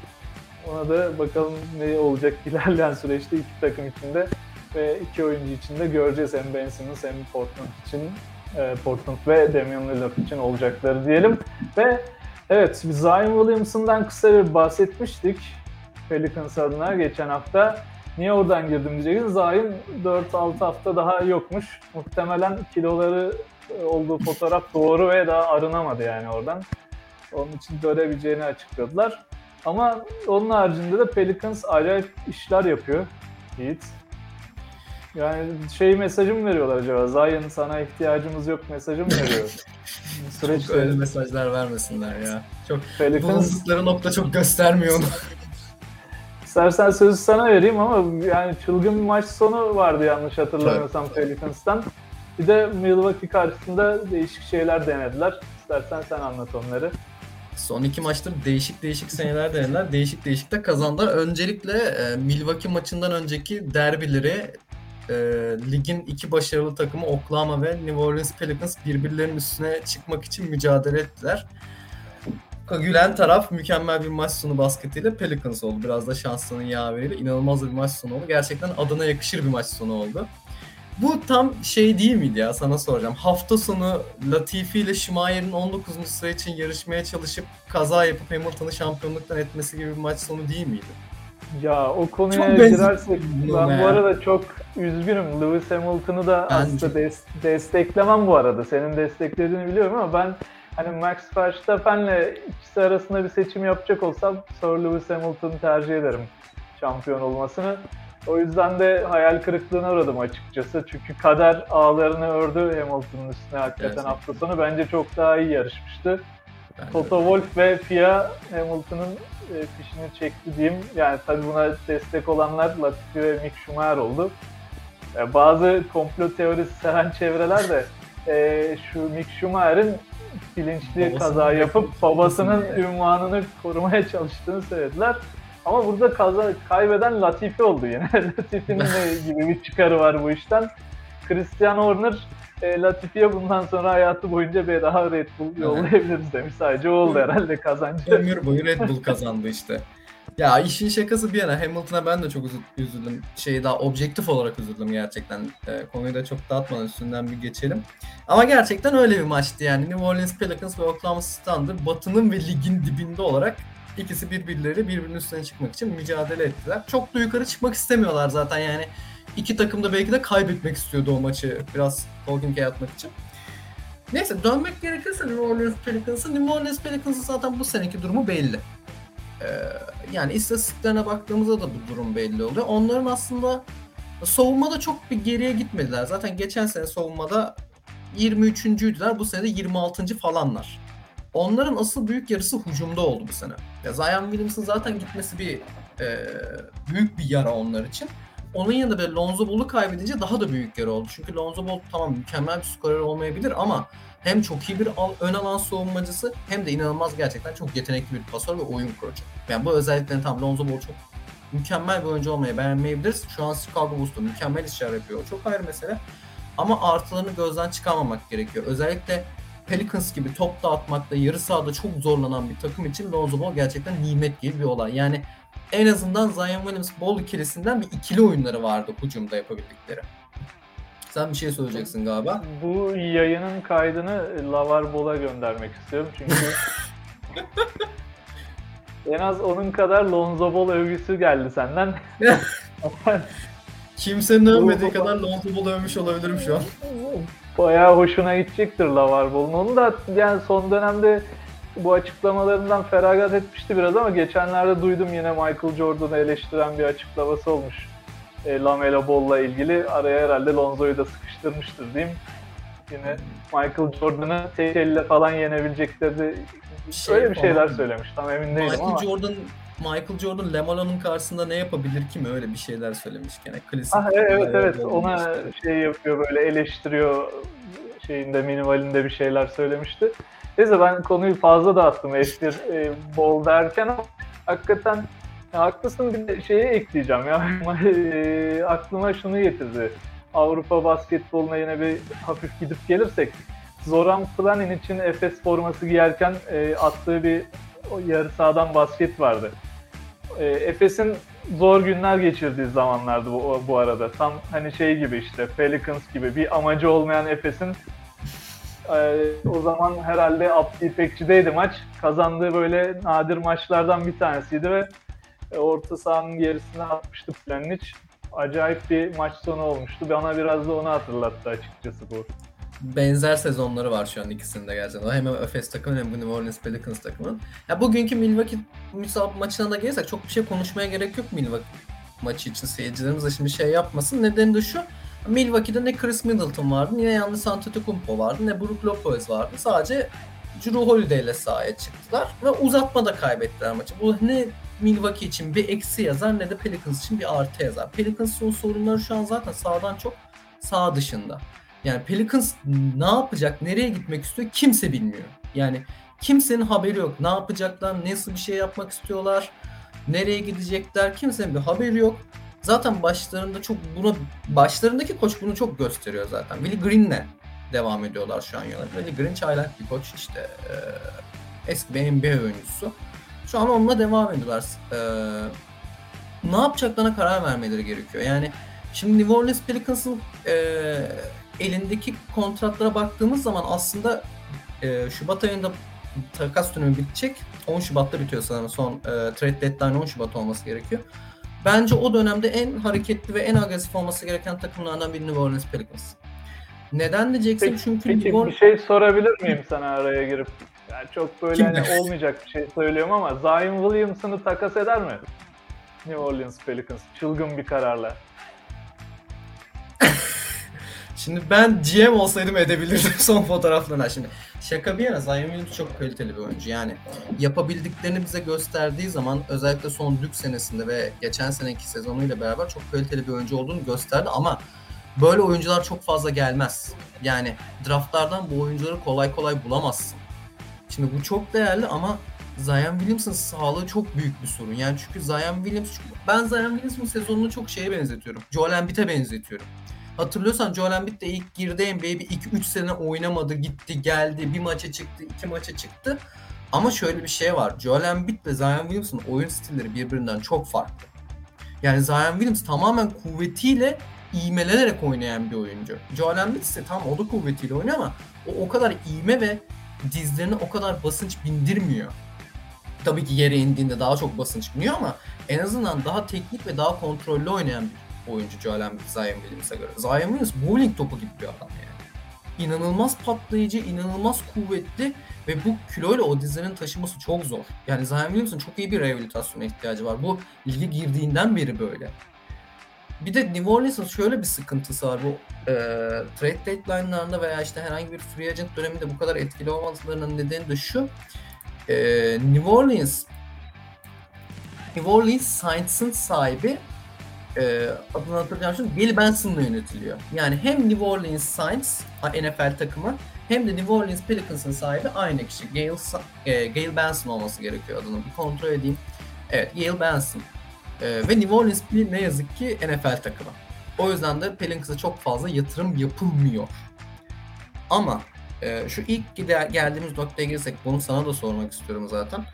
Ona da bakalım ne olacak ilerleyen süreçte iki takım içinde ve iki oyuncu için de göreceğiz hem Ben Simmons hem Portland için e, Portland ve Damian Lillard için olacakları diyelim. Ve evet Zion Williamson'dan kısa bir bahsetmiştik Pelicans adına geçen hafta. Niye oradan girdim diyeceksiniz. Zion 4-6 hafta daha yokmuş. Muhtemelen kiloları e, olduğu fotoğraf doğru ve daha arınamadı yani oradan. Onun için dönebileceğini açıkladılar. Ama onun haricinde de Pelicans acayip işler yapıyor. Yiğit. Yani şey mesajı mı veriyorlar acaba? Zion sana ihtiyacımız yok mesajı mı veriyor? *laughs* Süreç Çok öyle mesajlar vermesinler ya. Çok Pelicans nokta çok göstermiyor onu. *laughs* İstersen sözü sana vereyim ama yani çılgın bir maç sonu vardı yanlış hatırlamıyorsam Pelicans'tan. Bir de Milwaukee karşısında değişik şeyler denediler. İstersen sen anlat onları. Son iki maçtır değişik değişik seneler denediler. Değişik değişik de kazandılar. Öncelikle e, Milwaukee maçından önceki derbileri e, ligin iki başarılı takımı Oklahoma ve New Orleans Pelicans birbirlerinin üstüne çıkmak için mücadele ettiler. Gülen taraf mükemmel bir maç sonu basketiyle Pelicans oldu. Biraz da şansının yaveriyle inanılmaz bir maç sonu oldu. Gerçekten adına yakışır bir maç sonu oldu. Bu tam şey değil miydi ya sana soracağım. Hafta sonu Latifi ile Schumacher'in 19. sıra için yarışmaya çalışıp kaza yapıp Hamilton'ı şampiyonluktan etmesi gibi bir maç sonu değil miydi? Ya o konuya Çok girersek ben bu arada çok üzgünüm. Lewis Hamilton'ı da Ben aslında des- desteklemem bu arada. Senin desteklediğini biliyorum ama ben hani Max Verstappen'le ikisi arasında bir seçim yapacak olsam Sir Lewis Hamilton'ı tercih ederim şampiyon olmasını. O yüzden de hayal kırıklığına uğradım açıkçası. Çünkü kader ağlarını ördü Hamilton'ın üstüne hakikaten Gerçekten. hafta sonu. Bence çok daha iyi yarışmıştı. Ben de- Toto Wolff ve FIA Hamilton'ın e, fişini çekti diyeyim. Yani tabii buna destek olanlar Latifi ve Mick Schumacher oldu. E, bazı komplo teorisi seven çevreler de e, şu Mick Schumacher'in bilinçli Babasının kaza yapıp babasının babasını- ünvanını korumaya çalıştığını söylediler. Ama burada kaza kaybeden Latifi oldu yine. *laughs* Latifi'nin *laughs* gibi bir çıkarı var bu işten. Christian Horner e, Latifi'ye bundan sonra hayatı boyunca bedava Red Bull yollayabiliriz demiş. Sadece o oldu herhalde kazancı. Ömür boyu Red Bull kazandı işte. Ya işin şakası bir yana Hamilton'a ben de çok üzü- üzüldüm. Şeyi daha objektif olarak üzüldüm gerçekten. Ee, konuyu da çok dağıtmadan üstünden bir geçelim. Ama gerçekten öyle bir maçtı yani. New Orleans Pelicans ve Oklahoma City Thunder batının ve ligin dibinde olarak ikisi birbirleri birbirinin üstüne çıkmak için mücadele ettiler. Çok da yukarı çıkmak istemiyorlar zaten yani. İki takım da belki de kaybetmek istiyordu o maçı biraz Head atmak için. Neyse dönmek gerekirse New Orleans Pelicans'ın New Orleans Pelicans'ın zaten bu seneki durumu belli. Ee, yani istatistiklerine baktığımızda da bu durum belli oluyor. Onların aslında savunmada çok bir geriye gitmediler. Zaten geçen sene savunmada 23.'üydüler. Bu sene de 26. falanlar. Onların asıl büyük yarısı hücumda oldu bu sene. Ya Zion Williams'ın zaten gitmesi bir e, büyük bir yara onlar için. Onun yanında böyle Lonzo Ball'u kaybedince daha da büyük yara oldu. Çünkü Lonzo Ball tamam mükemmel bir skorer olmayabilir ama hem çok iyi bir al- ön alan savunmacısı hem de inanılmaz gerçekten çok yetenekli bir pasör ve oyun kurucu. Yani bu özelliklerini tam Lonzo Ball çok mükemmel bir oyuncu olmayı beğenmeyebiliriz. Şu an Chicago Bulls'ta mükemmel işler yapıyor. Çok ayrı mesele. Ama artılarını gözden çıkarmamak gerekiyor. Özellikle Pelicans gibi top dağıtmakta, yarı sahada çok zorlanan bir takım için Lonzo Ball gerçekten nimet gibi bir olay. Yani en azından Zion Williams Ball ikilisinden bir ikili oyunları vardı hücumda yapabildikleri. Sen bir şey söyleyeceksin galiba. Bu yayının kaydını Lavar Bol'a göndermek istiyorum çünkü *laughs* en az onun kadar Lonzo Ball övgüsü geldi senden. *laughs* Kimsenin övmediği kadar Lonzo Ball övmüş olabilirim şu an. Bayağı hoşuna gidecektir Lavar Ball'un. Onu da yani son dönemde bu açıklamalarından feragat etmişti biraz ama geçenlerde duydum yine Michael Jordan'ı eleştiren bir açıklaması olmuş. E, Lamelo Ball'la ilgili araya herhalde Lonzo'yu da sıkıştırmıştır diyeyim. Yine Michael Jordan'ı tek elle falan yenebilecekleri Şey öyle bir şeyler falan. söylemiş. Tam emin değilim Michael ama. Jordan Michael Jordan Lemalo'nun karşısında ne yapabilir ki mi öyle bir şeyler söylemiş gene klasik. Ah, evet evet, ona işte. şey yapıyor böyle eleştiriyor şeyinde minimalinde bir şeyler söylemişti. Neyse ben konuyu fazla dağıttım F1 e, bol derken ama hakikaten ya, haklısın bir şeye ekleyeceğim ya *laughs* e, aklıma şunu getirdi. Avrupa basketboluna yine bir hafif gidip gelirsek Zoran Planin için Efes forması giyerken e, attığı bir yarı sahadan basket vardı. E, Efes'in zor günler geçirdiği zamanlardı bu, bu arada. Tam hani şey gibi işte Pelicans gibi bir amacı olmayan Efes'in e, o zaman herhalde Abdi İpekçi'deydi maç. Kazandığı böyle nadir maçlardan bir tanesiydi ve e, orta sahanın gerisine atmıştı Planic. Acayip bir maç sonu olmuştu. Bana biraz da onu hatırlattı açıkçası bu. benzer sezonları var şu an ikisinde gerçekten. Hem Efes takımın hem New Orleans Pelicans takımın. Ya bugünkü Milwaukee maçına da gelirsek çok bir şey konuşmaya gerek yok Milwaukee maçı için seyircilerimiz de şimdi şey yapmasın. Nedeni de şu. Milwaukee'de ne Chris Middleton vardı, ne Giannis Antetokounmpo vardı, ne Brook Lopez vardı. Sadece Drew Holiday ile sahaya çıktılar ve uzatmada kaybettiler maçı. Bu ne Milwaukee için bir eksi yazar ne de Pelicans için bir artı yazar. Pelicans'ın sorunları şu an zaten sağdan çok sağ dışında. Yani Pelicans ne yapacak, nereye gitmek istiyor kimse bilmiyor. Yani kimsenin haberi yok. Ne yapacaklar, nasıl bir şey yapmak istiyorlar, nereye gidecekler kimsenin bir haberi yok. Zaten başlarında çok buna başlarındaki koç bunu çok gösteriyor zaten. Willie Green'le devam ediyorlar şu an yola. Willie Green çaylak bir koç işte e, eski bir NBA oyuncusu. Şu an onunla devam ediyorlar. E, ne yapacaklarına karar vermeleri gerekiyor. Yani şimdi New Orleans Pelicans'ın e, elindeki kontratlara baktığımız zaman aslında e, Şubat ayında takas dönemi bitecek. 10 Şubat'ta bitiyor sanırım. Son e, trade deadline 10 Şubat olması gerekiyor. Bence o dönemde en hareketli ve en agresif olması gereken takımlardan biri New Orleans Pelicans. Neden diyeceksin? Peki, Çünkü peki New Orleans... bir şey sorabilir miyim sana araya girip? Yani çok böyle hani olmayacak bir şey söylüyorum ama Zion Williamson'ı takas eder mi? New Orleans Pelicans çılgın bir kararla. Şimdi ben GM olsaydım edebilirdim *laughs* son fotoğraflarına. Şimdi şaka bir yana Zion Williams çok kaliteli bir oyuncu. Yani yapabildiklerini bize gösterdiği zaman özellikle son Duke senesinde ve geçen seneki sezonuyla beraber çok kaliteli bir oyuncu olduğunu gösterdi ama böyle oyuncular çok fazla gelmez. Yani draftlardan bu oyuncuları kolay kolay bulamazsın. Şimdi bu çok değerli ama Zion Williams'ın sağlığı çok büyük bir sorun. Yani çünkü Zion Williams ben Zion Williams'ın sezonunu çok şeye benzetiyorum. Joel Embiid'e benzetiyorum. Hatırlıyorsan Joel Embiid de ilk girdi NBA'ye bir 2-3 sene oynamadı, gitti, geldi, bir maça çıktı, iki maça çıktı. Ama şöyle bir şey var. Joel Embiid ve Zion Williams'ın oyun stilleri birbirinden çok farklı. Yani Zion Williams tamamen kuvvetiyle iğmelenerek oynayan bir oyuncu. Joel Embiid ise tam o da kuvvetiyle oynuyor ama o o kadar iğme ve dizlerine o kadar basınç bindirmiyor. Tabii ki yere indiğinde daha çok basınç biniyor ama en azından daha teknik ve daha kontrollü oynayan bir oyuncu Embiid Zion Williams'a göre. Zion Williams bowling topu gibi bir adam yani. İnanılmaz patlayıcı, inanılmaz kuvvetli ve bu kiloyla o dizlerin taşıması çok zor. Yani Zion Williams'ın çok iyi bir rehabilitasyona ihtiyacı var. Bu lige girdiğinden beri böyle. Bir de New Orleans'ın şöyle bir sıkıntısı var. Bu e, trade deadline'larında veya işte herhangi bir free agent döneminde bu kadar etkili olmalarının nedeni de şu. E, New Orleans New Orleans Saints'ın sahibi e, adını hatırlayacağım şimdi Bill Benson'la yönetiliyor. Yani hem New Orleans Saints NFL takımı hem de New Orleans Pelicans'ın sahibi aynı kişi. Gail, e, Gail Benson olması gerekiyor adını. Bir kontrol edeyim. Evet Gail Benson. E, ve New Orleans ne yazık ki NFL takımı. O yüzden de Pelicans'a çok fazla yatırım yapılmıyor. Ama e, şu ilk gide- geldiğimiz noktaya girsek bunu sana da sormak istiyorum zaten.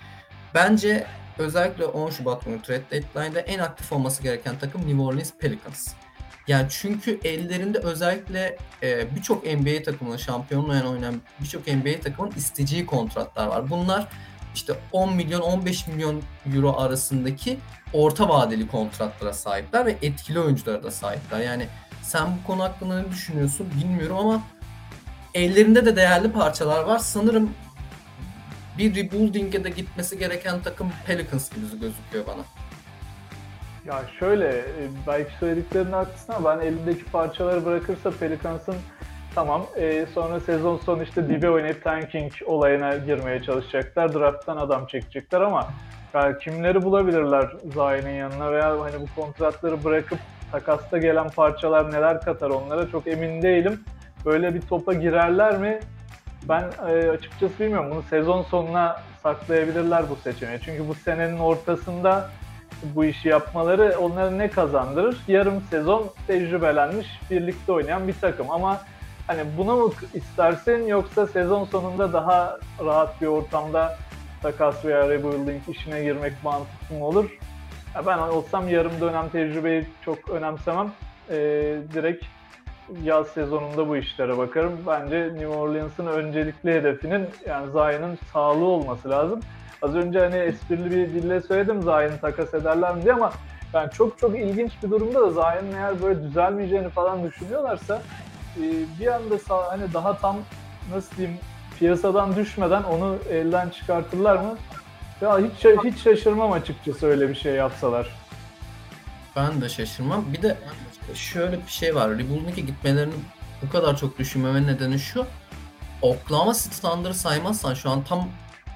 Bence özellikle 10 Şubat günü trade deadline'da en aktif olması gereken takım New Orleans Pelicans. Yani çünkü ellerinde özellikle e, birçok NBA takımının şampiyonluğa oynayan birçok NBA takımın isteyeceği kontratlar var. Bunlar işte 10 milyon 15 milyon euro arasındaki orta vadeli kontratlara sahipler ve etkili oyunculara da sahipler. Yani sen bu konu hakkında ne düşünüyorsun bilmiyorum ama ellerinde de değerli parçalar var. Sanırım bir rebuilding'e de gitmesi gereken takım Pelicans gibi gözüküyor bana. Ya şöyle, e, belki söylediklerinin haklısın ama ben elimdeki parçaları bırakırsa Pelicans'ın tamam e, sonra sezon sonu işte dibe oynayıp tanking olayına girmeye çalışacaklar. Draft'tan adam çekecekler ama yani kimleri bulabilirler Zion'ın yanına veya hani bu kontratları bırakıp takasta gelen parçalar neler katar onlara çok emin değilim. Böyle bir topa girerler mi? Ben e, açıkçası bilmiyorum. Bunu sezon sonuna saklayabilirler bu seçeneği. Çünkü bu senenin ortasında bu işi yapmaları onlara ne kazandırır? Yarım sezon tecrübelenmiş, birlikte oynayan bir takım ama hani bunu mu istersin yoksa sezon sonunda daha rahat bir ortamda takas veya rebuilding işine girmek mantıklı mı olur? Ya ben olsam yarım dönem tecrübeyi çok önemsemem. Ee, direkt yaz sezonunda bu işlere bakarım. Bence New Orleans'ın öncelikli hedefinin yani Zion'ın sağlığı olması lazım. Az önce hani esprili bir dille söyledim Zion'ı takas ederler diye ama yani çok çok ilginç bir durumda da Zion'ın eğer böyle düzelmeyeceğini falan düşünüyorlarsa e, bir anda sağ, hani daha tam nasıl diyeyim piyasadan düşmeden onu elden çıkartırlar mı? Ya hiç hiç şaşırmam açıkçası öyle bir şey yapsalar. Ben de şaşırmam. Bir de şöyle bir şey var. Rebuilding'e gitmelerini bu kadar çok düşünmemenin nedeni şu. Oklahoma City Thunder'ı saymazsan şu an tam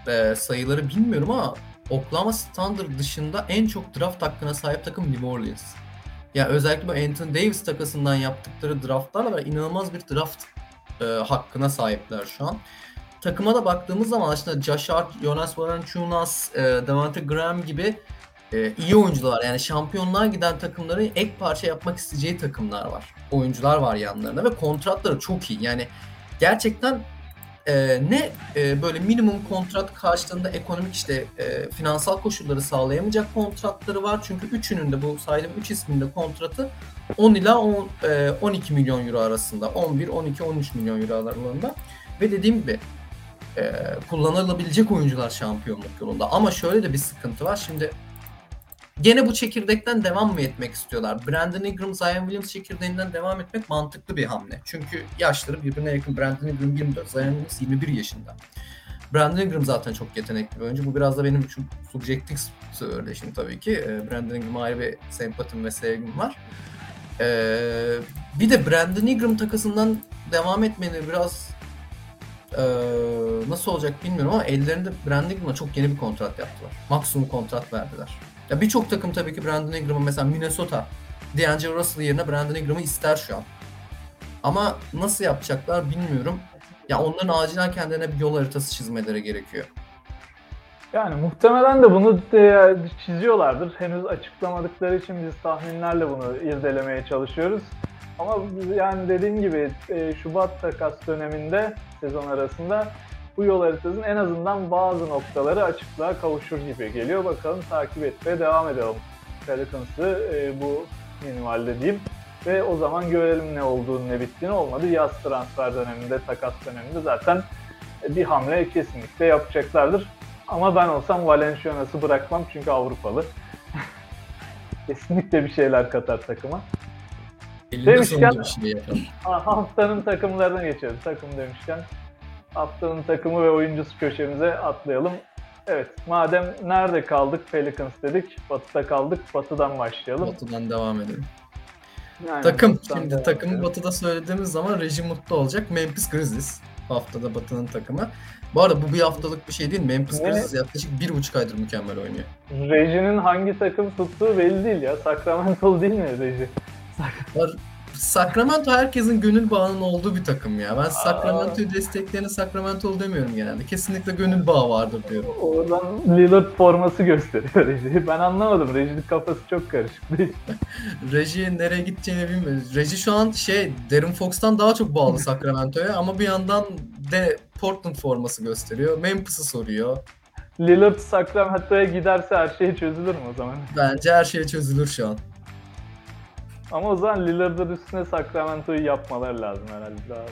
e, sayıları bilmiyorum ama Oklahoma City Thunder dışında en çok draft hakkına sahip takım New Orleans. Ya özellikle bu Anthony Davis takasından yaptıkları draftlarla inanılmaz bir draft e, hakkına sahipler şu an. Takıma da baktığımız zaman aslında Josh Hart, Jonas Valanciunas, e, Devante Graham gibi e, iyi oyuncular yani şampiyonluğa giden takımların ek parça yapmak isteyeceği takımlar var. Oyuncular var yanlarında ve kontratları çok iyi. Yani gerçekten e, ne e, böyle minimum kontrat karşılığında ekonomik işte e, finansal koşulları sağlayamayacak kontratları var. Çünkü üçünün de bu saydığım 3 ismin de kontratı 10 ila 10, e, 12 milyon euro arasında. 11, 12, 13 milyon euro aralığında. Ve dediğim gibi e, kullanılabilecek oyuncular şampiyonluk yolunda. Ama şöyle de bir sıkıntı var. Şimdi Gene bu çekirdekten devam mı etmek istiyorlar? Brandon Ingram, Zion Williams çekirdeğinden devam etmek mantıklı bir hamle. Çünkü yaşları birbirine yakın. Brandon Ingram 24, Zion Williams 21 yaşında. Brandon Ingram zaten çok yetenekli bir oyuncu. Bu biraz da benim için subjektif söyleşim tabii ki. Ee, Brandon Ingram'a ayrı bir sempatim ve sevgim var. Ee, bir de Brandon Ingram takasından devam etmeni biraz ee, nasıl olacak bilmiyorum ama ellerinde Brandon Ingram'a çok yeni bir kontrat yaptılar. Maksimum kontrat verdiler. Ya birçok takım tabii ki Brandon Ingram'ı mesela Minnesota D'Angelo Russell yerine Brandon Ingram'ı ister şu an. Ama nasıl yapacaklar bilmiyorum. Ya onların acilen kendilerine bir yol haritası çizmeleri gerekiyor. Yani muhtemelen de bunu de çiziyorlardır. Henüz açıklamadıkları için biz tahminlerle bunu irdelemeye çalışıyoruz. Ama yani dediğim gibi e, Şubat takas döneminde sezon arasında bu yol haritasının en azından bazı noktaları açıklığa kavuşur gibi geliyor. Bakalım takip etmeye devam edelim. Pelicans'ı e, bu minvalde diyeyim. Ve o zaman görelim ne olduğunu ne bittiğini olmadı. Yaz transfer döneminde, takas döneminde zaten bir hamle kesinlikle yapacaklardır. Ama ben olsam Valenciunas'ı bırakmam çünkü Avrupalı. *laughs* kesinlikle bir şeyler katar takıma. Demişken şey haftanın takımlarına geçelim. Takım demişken haftanın takımı ve oyuncusu köşemize atlayalım. Evet, madem nerede kaldık Pelicans dedik, Batı'da kaldık, Batı'dan başlayalım. Batı'dan devam edelim. Yani takım, şimdi takımı Batı'da söylediğimiz zaman reji mutlu olacak. Memphis Grizzlies haftada Batı'nın takımı. Bu arada bu bir haftalık bir şey değil. Memphis ne? Grizzlies yaklaşık bir buçuk aydır mükemmel oynuyor. Reji'nin hangi takım tuttuğu belli değil ya. Sacramento değil mi Reji? Sacramento herkesin gönül bağının olduğu bir takım ya. Ben Sacramento'yu destekleyene Sacramento demiyorum genelde. Kesinlikle gönül bağı vardır diyorum. Oradan Lillard forması gösteriyor Reji. Ben anlamadım. Reji'nin kafası çok karışık değil. *laughs* Reji nereye gideceğini bilmiyoruz. Reji şu an şey Darren Fox'tan daha çok bağlı *laughs* Sacramento'ya ama bir yandan de Portland forması gösteriyor. Memphis'i soruyor. Lillard Sacramento'ya giderse her şey çözülür mü o zaman? Bence her şey çözülür şu an. Ama o zaman Lillard'ın üstüne Sacramento'yu yapmaları lazım herhalde.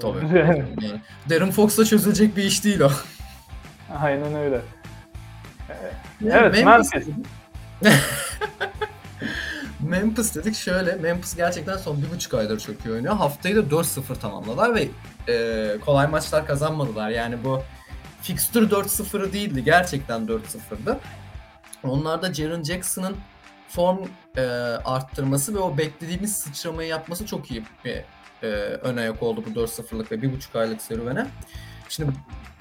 Tabii. *laughs* Yani. Darren Fox'la çözülecek bir iş değil o. Aynen öyle. Yani evet, Memphis. Memphis. *laughs* Memphis dedik şöyle, Memphis gerçekten son bir buçuk aydır çok iyi oynuyor. Haftayı da 4-0 tamamladılar ve e, kolay maçlar kazanmadılar. Yani bu fixture 4-0'ı değildi, gerçekten 4-0'dı. Onlarda Jaren Jackson'ın form e, arttırması ve o beklediğimiz sıçramayı yapması çok iyi bir e, ön ayak oldu bu 4-0'lık ve 1,5 aylık serüvene. Şimdi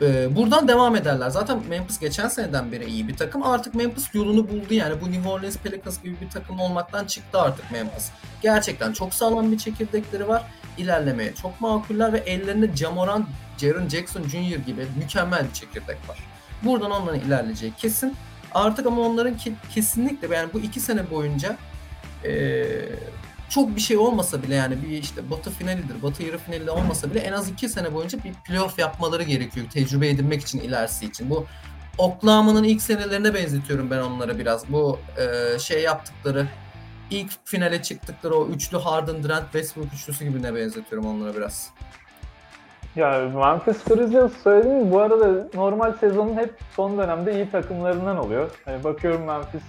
e, buradan devam ederler. Zaten Memphis geçen seneden beri iyi bir takım. Artık Memphis yolunu buldu yani. Bu New Orleans Pelicans gibi bir takım olmaktan çıktı artık Memphis. Gerçekten çok sağlam bir çekirdekleri var. İlerlemeye çok makuller ve ellerinde Jamoran, Jaren Jackson Jr. gibi mükemmel bir çekirdek var. Buradan onların ilerleyeceği kesin. Artık ama onların ki, kesinlikle yani bu iki sene boyunca e, çok bir şey olmasa bile yani bir işte batı finalidir, batı yarı finali olmasa bile en az iki sene boyunca bir playoff yapmaları gerekiyor tecrübe edinmek için ilerisi için. Bu Oklahoma'nın ilk senelerine benzetiyorum ben onları biraz. Bu e, şey yaptıkları ilk finale çıktıkları o üçlü Harden, Durant, Westbrook üçlüsü gibine benzetiyorum onlara biraz. Ya Memphis Grizzlies söylediğim gibi bu arada normal sezonun hep son dönemde iyi takımlarından oluyor. Hani bakıyorum Memphis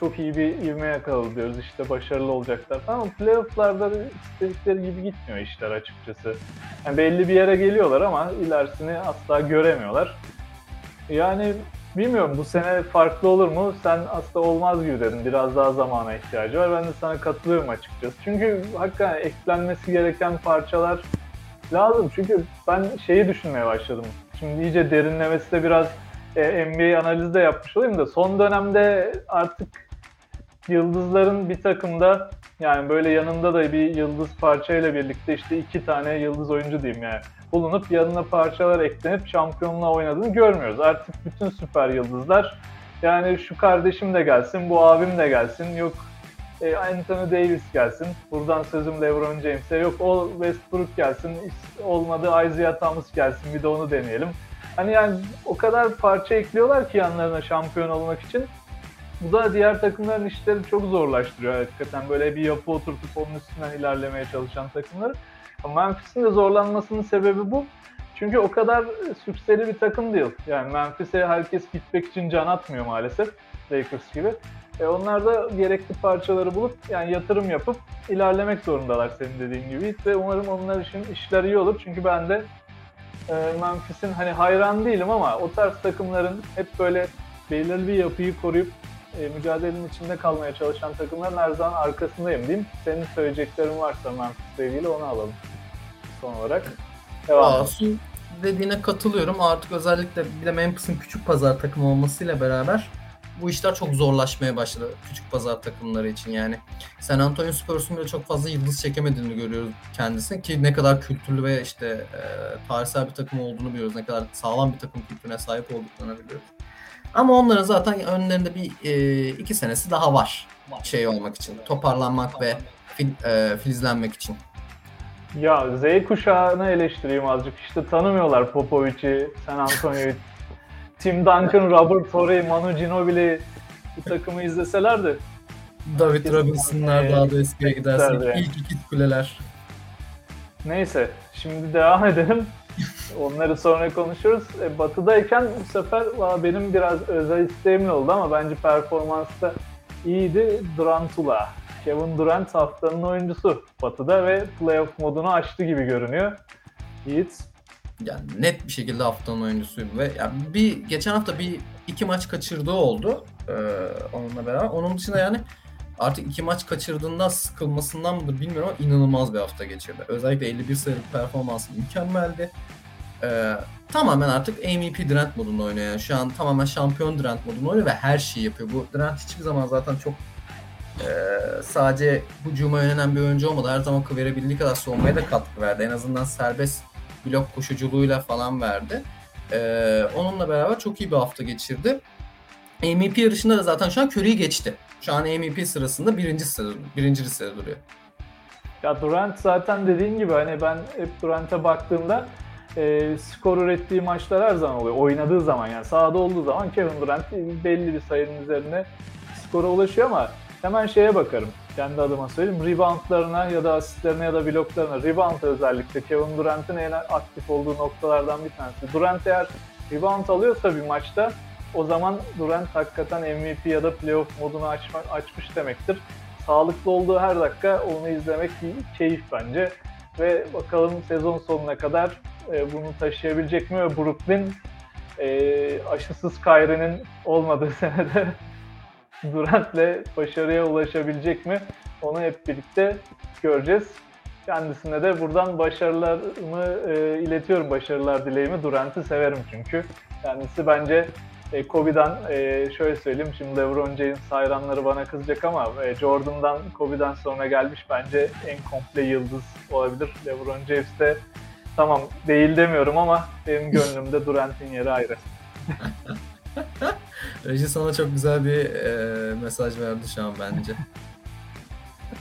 çok iyi bir ivme yakaladı diyoruz işte başarılı olacaklar falan ama playofflarda istedikleri gibi gitmiyor işler açıkçası. Yani belli bir yere geliyorlar ama ilerisini asla göremiyorlar. Yani bilmiyorum bu sene farklı olur mu? Sen aslında olmaz gibi dedin. Biraz daha zamana ihtiyacı var. Ben de sana katılıyorum açıkçası. Çünkü hakikaten eklenmesi gereken parçalar lazım. Çünkü ben şeyi düşünmeye başladım. Şimdi iyice derinlemesi de biraz e, NBA analizi de yapmış olayım da son dönemde artık yıldızların bir takımda yani böyle yanında da bir yıldız parçayla birlikte işte iki tane yıldız oyuncu diyeyim yani bulunup yanına parçalar eklenip şampiyonluğa oynadığını görmüyoruz. Artık bütün süper yıldızlar yani şu kardeşim de gelsin, bu abim de gelsin, yok e, Anthony Davis gelsin, buradan sözüm LeBron James'e, yok o Westbrook gelsin, olmadı Isaiah Thomas gelsin bir de onu deneyelim. Hani yani o kadar parça ekliyorlar ki yanlarına şampiyon olmak için. Bu da diğer takımların işleri çok zorlaştırıyor hakikaten. Böyle bir yapı oturtup onun üstünden ilerlemeye çalışan takımları. Memphis'in de zorlanmasının sebebi bu. Çünkü o kadar sükseli bir takım değil. Yani Memphis'e herkes gitmek için can atmıyor maalesef. Lakers gibi. E onlar da gerekli parçaları bulup yani yatırım yapıp ilerlemek zorundalar senin dediğin gibi. Ve umarım onlar için işler iyi olur. Çünkü ben de e, Memphis'in hani hayran değilim ama o tarz takımların hep böyle belirli bir yapıyı koruyup e, mücadelenin içinde kalmaya çalışan takımların her zaman arkasındayım diyeyim. Senin söyleyeceklerin varsa Memphis'le ilgili onu alalım son olarak. Devam. Su dediğine katılıyorum. Artık özellikle bir de Memphis'in küçük pazar takımı olmasıyla beraber bu işler çok zorlaşmaya başladı küçük pazar takımları için yani. San Antonio Spurs'un bile çok fazla yıldız çekemediğini görüyoruz kendisini ki ne kadar kültürlü ve işte e, tarihsel bir takım olduğunu biliyoruz. Ne kadar sağlam bir takım kültürüne sahip olduklarını biliyoruz. Ama onların zaten önlerinde bir e, iki senesi daha var şey olmak için. Toparlanmak ve fil, e, filizlenmek için. Ya Z kuşağını eleştireyim azıcık. İşte tanımıyorlar Popovic'i, San Antonio'yu. Tim Duncan, Robert Torrey, Manu Ginobili bu takımı izleseler de David Robinson'lar daha da eskiye gidersek yani. ilk iki kuleler. Neyse şimdi devam edelim. Onları sonra konuşuruz. E, batı'dayken bu sefer benim biraz özel isteğimle oldu ama bence performansta iyiydi. Durantula. Kevin Durant haftanın oyuncusu Batı'da ve playoff modunu açtı gibi görünüyor. Yiğit. Yani net bir şekilde haftanın oyuncusuyum ve yani bir geçen hafta bir iki maç kaçırdığı oldu ee, onunla beraber. Onun dışında yani artık iki maç kaçırdığından sıkılmasından mıdır bilmiyorum ama inanılmaz bir hafta geçirdi. Özellikle 51 sayılık performansı mükemmeldi. Ee, tamamen artık MVP Durant modunda oynuyor. Yani şu an tamamen şampiyon Durant modunda oynuyor ve her şeyi yapıyor. Bu Durant hiçbir zaman zaten çok e, sadece hücuma yönelen bir oyuncu olmadı. Her zaman verebildiği kadar savunmaya da katkı verdi. En azından serbest blok koşuculuğuyla falan verdi. Ee, onunla beraber çok iyi bir hafta geçirdi. MVP yarışında da zaten şu an Curry'i geçti. Şu an MVP sırasında birinci sırada, birinci listede duruyor. Ya Durant zaten dediğin gibi hani ben hep Durant'a baktığımda e, skor ürettiği maçlar her zaman oluyor. Oynadığı zaman yani sahada olduğu zaman Kevin Durant belli bir sayının üzerine skora ulaşıyor ama hemen şeye bakarım. Kendi adıma söyleyeyim. Reboundlarına ya da asistlerine ya da bloklarına. Rebound özellikle Kevin Durant'ın en aktif olduğu noktalardan bir tanesi. Durant eğer rebound alıyorsa bir maçta o zaman Durant hakikaten MVP ya da playoff modunu açma, açmış demektir. Sağlıklı olduğu her dakika onu izlemek bir keyif bence. Ve bakalım sezon sonuna kadar e, bunu taşıyabilecek mi? Ve Brooklyn e, aşısız Kyrie'nin olmadığı *laughs* senede *laughs* Durant'le başarıya ulaşabilecek mi? Onu hep birlikte göreceğiz. Kendisine de buradan başarılarımı e, iletiyorum, başarılar dileğimi. Durant'ı severim çünkü. Kendisi bence e, Kobe'den e, şöyle söyleyeyim, şimdi LeBron James hayranları bana kızacak ama e, Jordan'dan, Kobe'den sonra gelmiş bence en komple yıldız olabilir. LeBron James de tamam değil demiyorum ama benim gönlümde Durant'in yeri ayrı. *laughs* Reji sana çok güzel bir e, mesaj verdi şu an bence.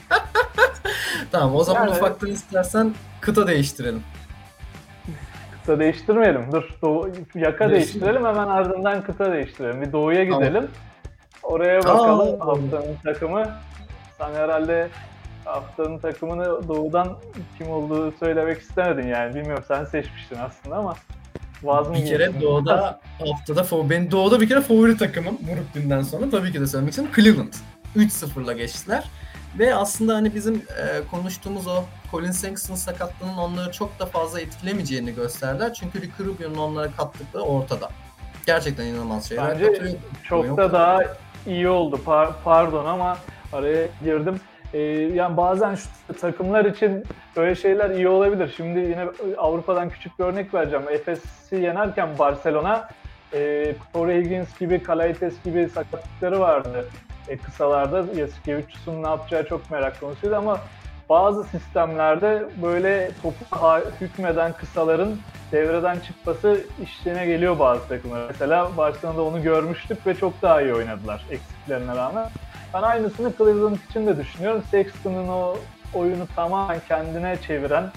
*laughs* tamam o zaman yani... ufaktan istersen kıta değiştirelim. kıta değiştirmeyelim. Dur doğu, yaka Değiştirelim. değiştirelim hemen ardından kıta değiştirelim. Bir doğuya gidelim. Oraya bakalım Aa. haftanın takımı. Sen herhalde haftanın takımını doğudan kim olduğu söylemek istemedin yani. Bilmiyorum sen seçmiştin aslında ama vaz mı Bir kere geçtin? Doğu'da haftada favori, benim Doğu'da bir kere favori takımım Murukbin'den sonra tabii ki de söylemek istiyorum. Cleveland. 3-0'la geçtiler. Ve aslında hani bizim e, konuştuğumuz o Colin Sexton sakatlığının onları çok da fazla etkilemeyeceğini gösterdiler. Çünkü Ricky Rubio'nun onlara kattıkları ortada. Gerçekten inanılmaz şeyler Bence katıyor. Çok Yok. da daha iyi oldu. Par- pardon ama araya girdim. Ee, yani bazen şu takımlar için böyle şeyler iyi olabilir. Şimdi yine Avrupa'dan küçük bir örnek vereceğim. Efes'i yenerken Barcelona e, Corey Higgins gibi, Kalaites gibi sakatlıkları vardı e, kısalarda. Yasikevicius'un ne yapacağı çok merak konusuydu ama bazı sistemlerde böyle topu hükmeden kısaların devreden çıkması işlerine geliyor bazı takımlar. Mesela Barcelona'da onu görmüştük ve çok daha iyi oynadılar eksiklerine rağmen. Ben aynısını Cleveland için de düşünüyorum. Sexton'un o oyunu tamamen kendine çeviren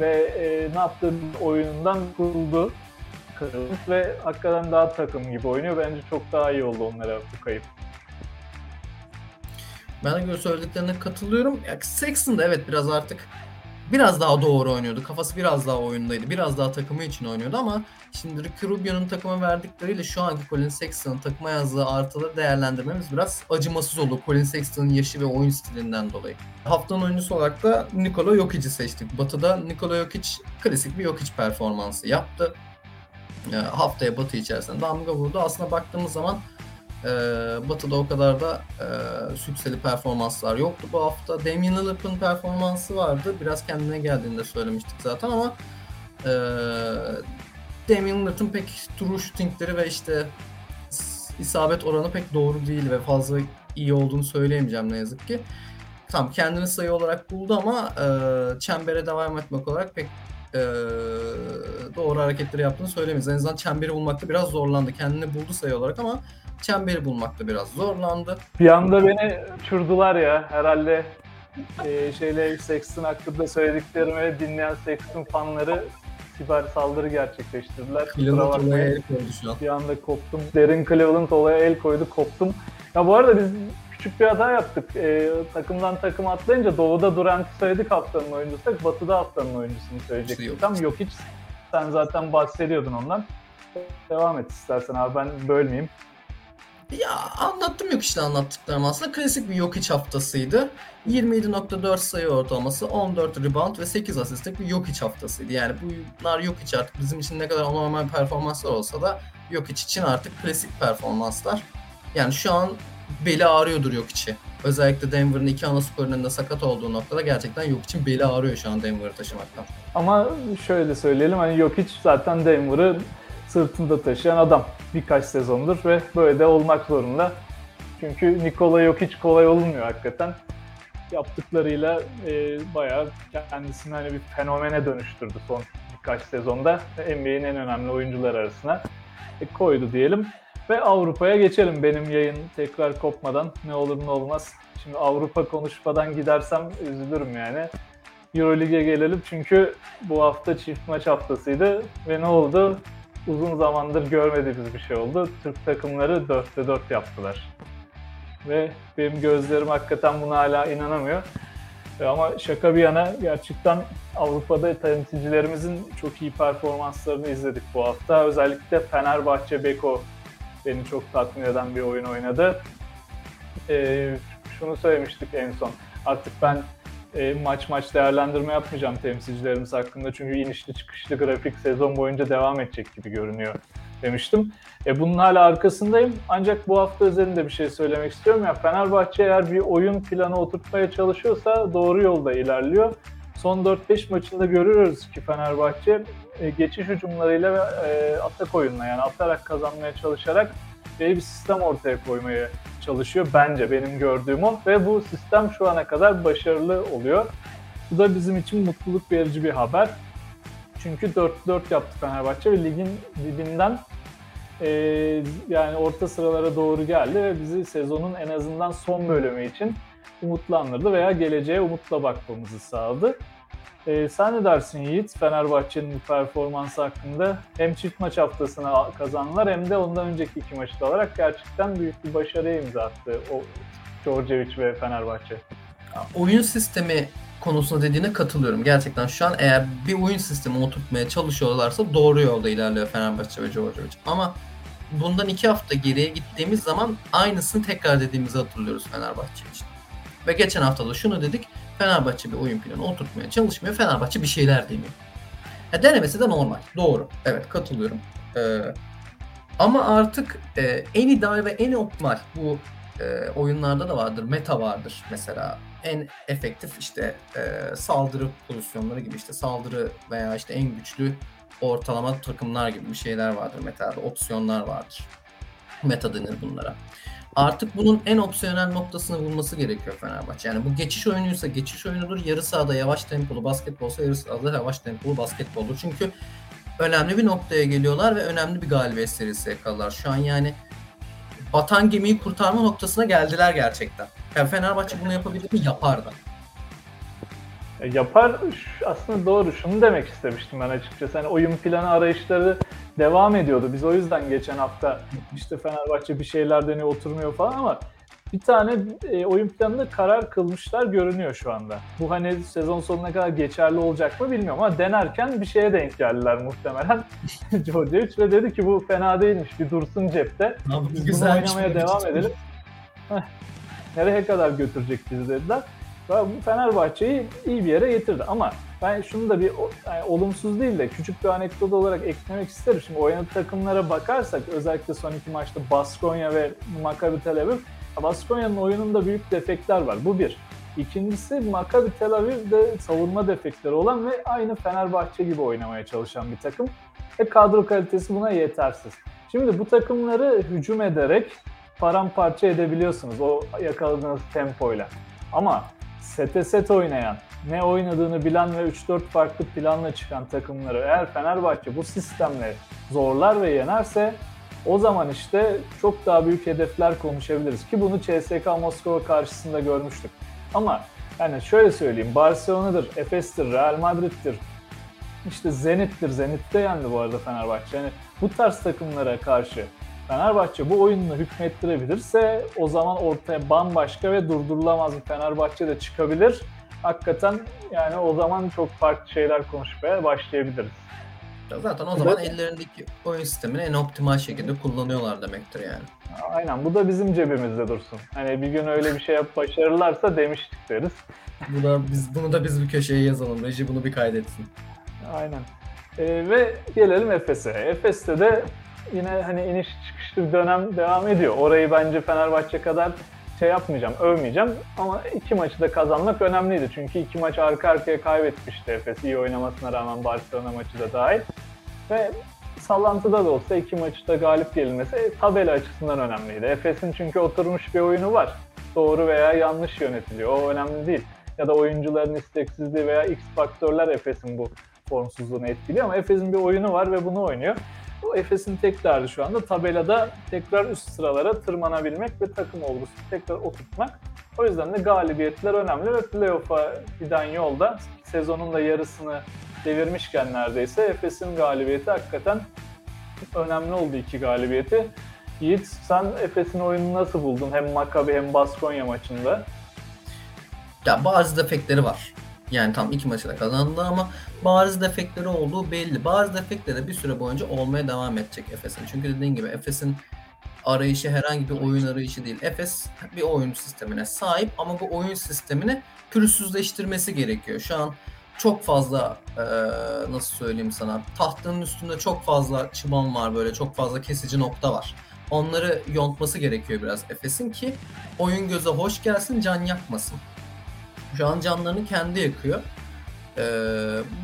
ve e, ne yaptığı oyunundan kuruldu Cleveland ve hakikaten daha takım gibi oynuyor. Bence çok daha iyi oldu onlara bu kayıp. Ben de söylediklerine katılıyorum. Ya Sexton da evet biraz artık biraz daha doğru oynuyordu. Kafası biraz daha oyundaydı. Biraz daha takımı için oynuyordu ama şimdi Ricky Rubio'nun takıma verdikleriyle şu anki Colin Sexton'ın takıma yazdığı artıları değerlendirmemiz biraz acımasız oldu. Colin Sexton'ın yaşı ve oyun stilinden dolayı. Haftanın oyuncusu olarak da Nikola Jokic'i seçtik. Batı'da Nikola Jokic klasik bir Jokic performansı yaptı. E, haftaya Batı içerisinde damga vurdu. Aslında baktığımız zaman e, Batı'da o kadar da e, sükseli performanslar yoktu bu hafta. Damian Lillard'ın performansı vardı. Biraz kendine geldiğinde söylemiştik zaten ama e, Damian Lillard'ın pek true shootingleri ve işte isabet oranı pek doğru değil ve fazla iyi olduğunu söyleyemeyeceğim ne yazık ki. Tam kendini sayı olarak buldu ama e, çembere devam etmek olarak pek e, doğru hareketleri yaptığını söylemeyiz. En azından çemberi bulmakta biraz zorlandı. Kendini buldu sayı olarak ama çemberi bulmakta biraz zorlandı. Bir anda beni uçurdular ya. Herhalde e, şeyle Sexton hakkında söylediklerimi dinleyen Sexton fanları siber saldırı gerçekleştirdiler. Cleveland olaya el koydu şu an. Bir anda koptum. Derin Cleveland olaya el koydu, koptum. Ya bu arada biz küçük bir hata yaptık. Ee, takımdan takıma atlayınca Doğu'da Durant'ı söyledik haftanın oyuncusu. Batı'da haftanın oyuncusunu söyleyecektik. Yok. Tam yok hiç. Sen zaten bahsediyordun ondan. Devam et istersen abi ben bölmeyeyim. Ya anlattım yok işte anlattıklarım aslında. Klasik bir Jokic haftasıydı. 27.4 sayı ortalaması, 14 rebound ve 8 asistlik bir Jokic haftasıydı. Yani bunlar Jokic artık bizim için ne kadar anormal performanslar olsa da Jokic için artık klasik performanslar. Yani şu an beli ağrıyordur Jokic'i. Özellikle Denver'ın iki ana skorun önünde sakat olduğu noktada gerçekten Jokic'in beli ağrıyor şu an Denver'ı taşımaktan. Ama şöyle söyleyelim hani Jokic zaten Denver'ı sırtında taşıyan adam birkaç sezondur ve böyle de olmak zorunda. Çünkü Nikola Jokic kolay olmuyor hakikaten. Yaptıklarıyla e, bayağı kendisini hani bir fenomene dönüştürdü son birkaç sezonda. NBA'in en önemli oyuncular arasına e, koydu diyelim. Ve Avrupa'ya geçelim benim yayın tekrar kopmadan ne olur ne olmaz. Şimdi Avrupa konuşmadan gidersem üzülürüm yani. Euroleague'e gelelim çünkü bu hafta çift maç haftasıydı ve ne oldu? Uzun zamandır görmediğimiz bir şey oldu. Türk takımları 4'te 4 yaptılar. Ve benim gözlerim hakikaten buna hala inanamıyor. E, Ama şaka bir yana gerçekten Avrupa'da temsilcilerimizin çok iyi performanslarını izledik bu hafta. Özellikle Fenerbahçe Beko beni çok tatmin eden bir oyun oynadı. E, şunu söylemiştik en son. Artık ben e, maç maç değerlendirme yapmayacağım temsilcilerimiz hakkında. Çünkü inişli çıkışlı grafik sezon boyunca devam edecek gibi görünüyor demiştim. E, bunun hala arkasındayım. Ancak bu hafta üzerinde bir şey söylemek istiyorum. Ya Fenerbahçe eğer bir oyun planı oturtmaya çalışıyorsa doğru yolda ilerliyor. Son 4-5 maçında görüyoruz ki Fenerbahçe e, geçiş hücumlarıyla ve e, atak oyunla yani atarak kazanmaya çalışarak belli bir sistem ortaya koymaya çalışıyor bence benim gördüğüm o ve bu sistem şu ana kadar başarılı oluyor. Bu da bizim için mutluluk verici bir haber. Çünkü 4-4 yaptı Fenerbahçe ve ligin dibinden e, yani orta sıralara doğru geldi ve bizi sezonun en azından son bölümü için umutlandırdı veya geleceğe umutla bakmamızı sağladı. Ee, sen ne dersin Yiğit Fenerbahçe'nin performansı hakkında? Hem çift maç haftasına kazandılar hem de ondan önceki iki maçı da alarak gerçekten büyük bir başarıya imza attı o Djordjevic ve Fenerbahçe. Oyun sistemi konusunda dediğine katılıyorum. Gerçekten şu an eğer bir oyun sistemi oturtmaya çalışıyorlarsa doğru yolda ilerliyor Fenerbahçe ve Djordjevic. Ama bundan iki hafta geriye gittiğimiz zaman aynısını tekrar dediğimizi hatırlıyoruz Fenerbahçe için. Ve geçen hafta da şunu dedik. Fenerbahçe bir oyun planı oturtmaya çalışmıyor. Fenerbahçe bir şeyler deniyor. Ya denemesi de normal. Doğru. Evet katılıyorum. Ee, ama artık e, en ideal ve en optimal bu e, oyunlarda da vardır. Meta vardır mesela. En efektif işte e, saldırı pozisyonları gibi işte saldırı veya işte en güçlü ortalama takımlar gibi bir şeyler vardır metada. Opsiyonlar vardır. Meta denir bunlara. Artık bunun en opsiyonel noktasını bulması gerekiyor Fenerbahçe. Yani bu geçiş oyunuysa geçiş oyunudur. Yarı sahada yavaş tempolu basketbolsa yarı sahada yavaş tempolu basketboldur. Çünkü önemli bir noktaya geliyorlar ve önemli bir galibiyet serisi yakaladılar. Şu an yani batan gemiyi kurtarma noktasına geldiler gerçekten. Yani Fenerbahçe bunu yapabilir mi? Yapar da. E, yapar aslında doğru şunu demek istemiştim ben açıkçası. Hani oyun planı arayışları devam ediyordu. Biz o yüzden geçen hafta işte Fenerbahçe bir şeyler deniyor oturmuyor falan ama bir tane e, oyun planında karar kılmışlar görünüyor şu anda. Bu hani sezon sonuna kadar geçerli olacak mı bilmiyorum ama denerken bir şeye denk geldiler muhtemelen. *laughs* Djordjevic ve dedi ki bu fena değilmiş bir dursun cepte. Abi, Biz bunu oynamaya böyle devam edelim. Nereye kadar götürecek bizi dediler. Fenerbahçe'yi iyi bir yere getirdi ama ben şunu da bir yani olumsuz değil de küçük bir anekdot olarak eklemek isterim. Şimdi oynadığı takımlara bakarsak özellikle son iki maçta Baskonya ve Maccabi Tel Aviv Baskonya'nın oyununda büyük defekler var. Bu bir. İkincisi Maccabi Tel Aviv'de savunma defekleri olan ve aynı Fenerbahçe gibi oynamaya çalışan bir takım. Ve kadro kalitesi buna yetersiz. Şimdi bu takımları hücum ederek paramparça edebiliyorsunuz o yakaladığınız tempoyla. Ama sete set oynayan, ne oynadığını bilen ve 3-4 farklı planla çıkan takımları eğer Fenerbahçe bu sistemle zorlar ve yenerse o zaman işte çok daha büyük hedefler konuşabiliriz ki bunu CSK Moskova karşısında görmüştük. Ama yani şöyle söyleyeyim Barcelona'dır, Efes'tir, Real Madrid'dir, işte Zenit'tir. Zenit'te yendi bu arada Fenerbahçe. Yani bu tarz takımlara karşı Fenerbahçe bu oyununu hükmettirebilirse o zaman ortaya bambaşka ve durdurulamaz bir Fenerbahçe de çıkabilir. Hakikaten yani o zaman çok farklı şeyler konuşmaya başlayabiliriz. Zaten o zaman ellerindeki oyun sistemini en optimal şekilde kullanıyorlar demektir yani. Aynen bu da bizim cebimizde dursun. Hani bir gün öyle bir şey yapıp başarırlarsa demiştik deriz. Bu da biz bunu da biz bir köşeye yazalım. Reji bunu bir kaydetsin. Aynen. Ee, ve gelelim Efes'e. Efes'te de yine hani iniş çıkışlı bir dönem devam ediyor. Orayı bence Fenerbahçe kadar şey yapmayacağım, övmeyeceğim ama iki maçı da kazanmak önemliydi. Çünkü iki maç arka arkaya kaybetmişti Efes iyi oynamasına rağmen Barcelona maçı da dahil. Ve sallantıda da olsa iki maçı da galip gelinmesi e, tabela açısından önemliydi. Efes'in çünkü oturmuş bir oyunu var. Doğru veya yanlış yönetiliyor. O önemli değil. Ya da oyuncuların isteksizliği veya X faktörler Efes'in bu formsuzluğunu etkiliyor ama Efes'in bir oyunu var ve bunu oynuyor. O Efes'in tek derdi şu anda tabelada tekrar üst sıralara tırmanabilmek ve takım olgusu tekrar oturtmak. O yüzden de galibiyetler önemli ve playoff'a giden yolda sezonun da yarısını devirmişken neredeyse Efes'in galibiyeti hakikaten önemli oldu iki galibiyeti. Yiğit sen Efes'in oyununu nasıl buldun? Hem Maccabi hem Baskonya maçında. Ya bazı defekleri var. Yani tam iki maçı da kazandı ama bazı defekleri olduğu belli. Bazı defekleri de bir süre boyunca olmaya devam edecek Efes'in. Çünkü dediğin gibi Efes'in arayışı herhangi bir oyun arayışı değil. Efes bir oyun sistemine sahip ama bu oyun sistemini pürüzsüzleştirmesi gerekiyor. Şu an çok fazla nasıl söyleyeyim sana tahtının üstünde çok fazla çıban var böyle çok fazla kesici nokta var. Onları yontması gerekiyor biraz Efes'in ki oyun göze hoş gelsin can yakmasın. Şu an canlarını kendi yakıyor. Ee,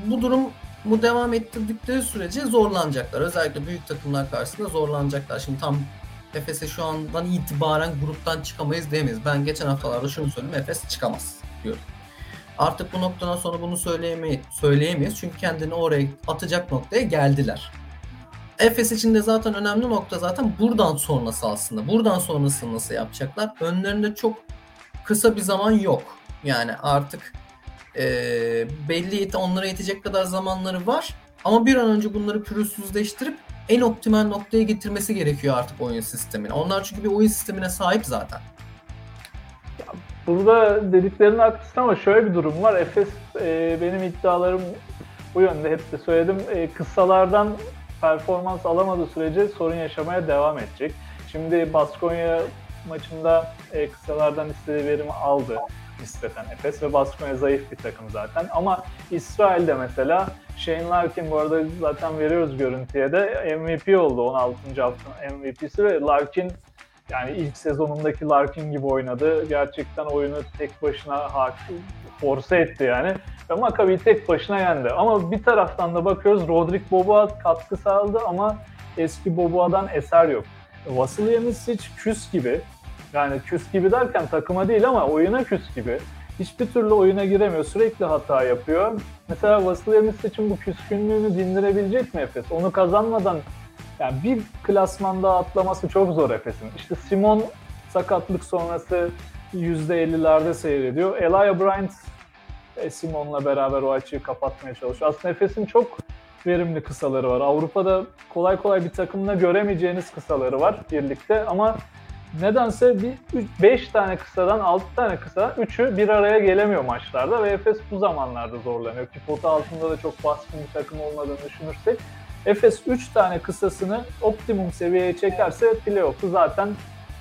bu durum bu devam ettirdikleri sürece zorlanacaklar. Özellikle büyük takımlar karşısında zorlanacaklar. Şimdi tam Efes'e şu andan itibaren gruptan çıkamayız diyemeyiz. Ben geçen haftalarda şunu söyledim. Efes çıkamaz diyorum. Artık bu noktadan sonra bunu söyleyemeyiz, söyleyemeyiz. Çünkü kendini oraya atacak noktaya geldiler. Efes için de zaten önemli nokta zaten buradan sonrası aslında. Buradan sonrasını nasıl yapacaklar? Önlerinde çok kısa bir zaman yok. Yani artık e, belli onlara yetecek kadar zamanları var. Ama bir an önce bunları pürüzsüzleştirip en optimal noktaya getirmesi gerekiyor artık oyun sistemine. Onlar çünkü bir oyun sistemine sahip zaten. Burada dediklerin haklısın ama şöyle bir durum var. Efes e, benim iddialarım bu yönde hep de söyledim. E, kıssalardan performans alamadığı sürece sorun yaşamaya devam edecek. Şimdi Baskonya maçında e, kısalardan istediği verimi aldı nispeten Efes ve Baskonya zayıf bir takım zaten. Ama İsrail'de mesela Shane Larkin bu arada zaten veriyoruz görüntüye de MVP oldu 16. haftanın MVP'si ve Larkin yani ilk sezonundaki Larkin gibi oynadı. Gerçekten oyunu tek başına hakim, force etti yani. Ve Maccabi'yi tek başına yendi. Ama bir taraftan da bakıyoruz Rodrik Boboa katkı sağladı ama eski Boboa'dan eser yok. Vasilya hiç küs gibi. Yani küs gibi derken takıma değil ama oyuna küs gibi. Hiçbir türlü oyuna giremiyor. Sürekli hata yapıyor. Mesela Vasilya için bu küskünlüğünü dindirebilecek mi Efes? Onu kazanmadan yani bir klasman daha atlaması çok zor Efes'in. İşte Simon sakatlık sonrası %50'lerde seyrediyor. Elia Bryant e, Simon'la beraber o açığı kapatmaya çalışıyor. Aslında Efes'in çok verimli kısaları var. Avrupa'da kolay kolay bir takımla göremeyeceğiniz kısaları var birlikte ama nedense bir 5 tane kısadan 6 tane kısa 3'ü bir araya gelemiyor maçlarda ve Efes bu zamanlarda zorlanıyor. Ki pota altında da çok baskın bir takım olmadığını düşünürsek Efes 3 tane kısasını optimum seviyeye çekerse playoff'u zaten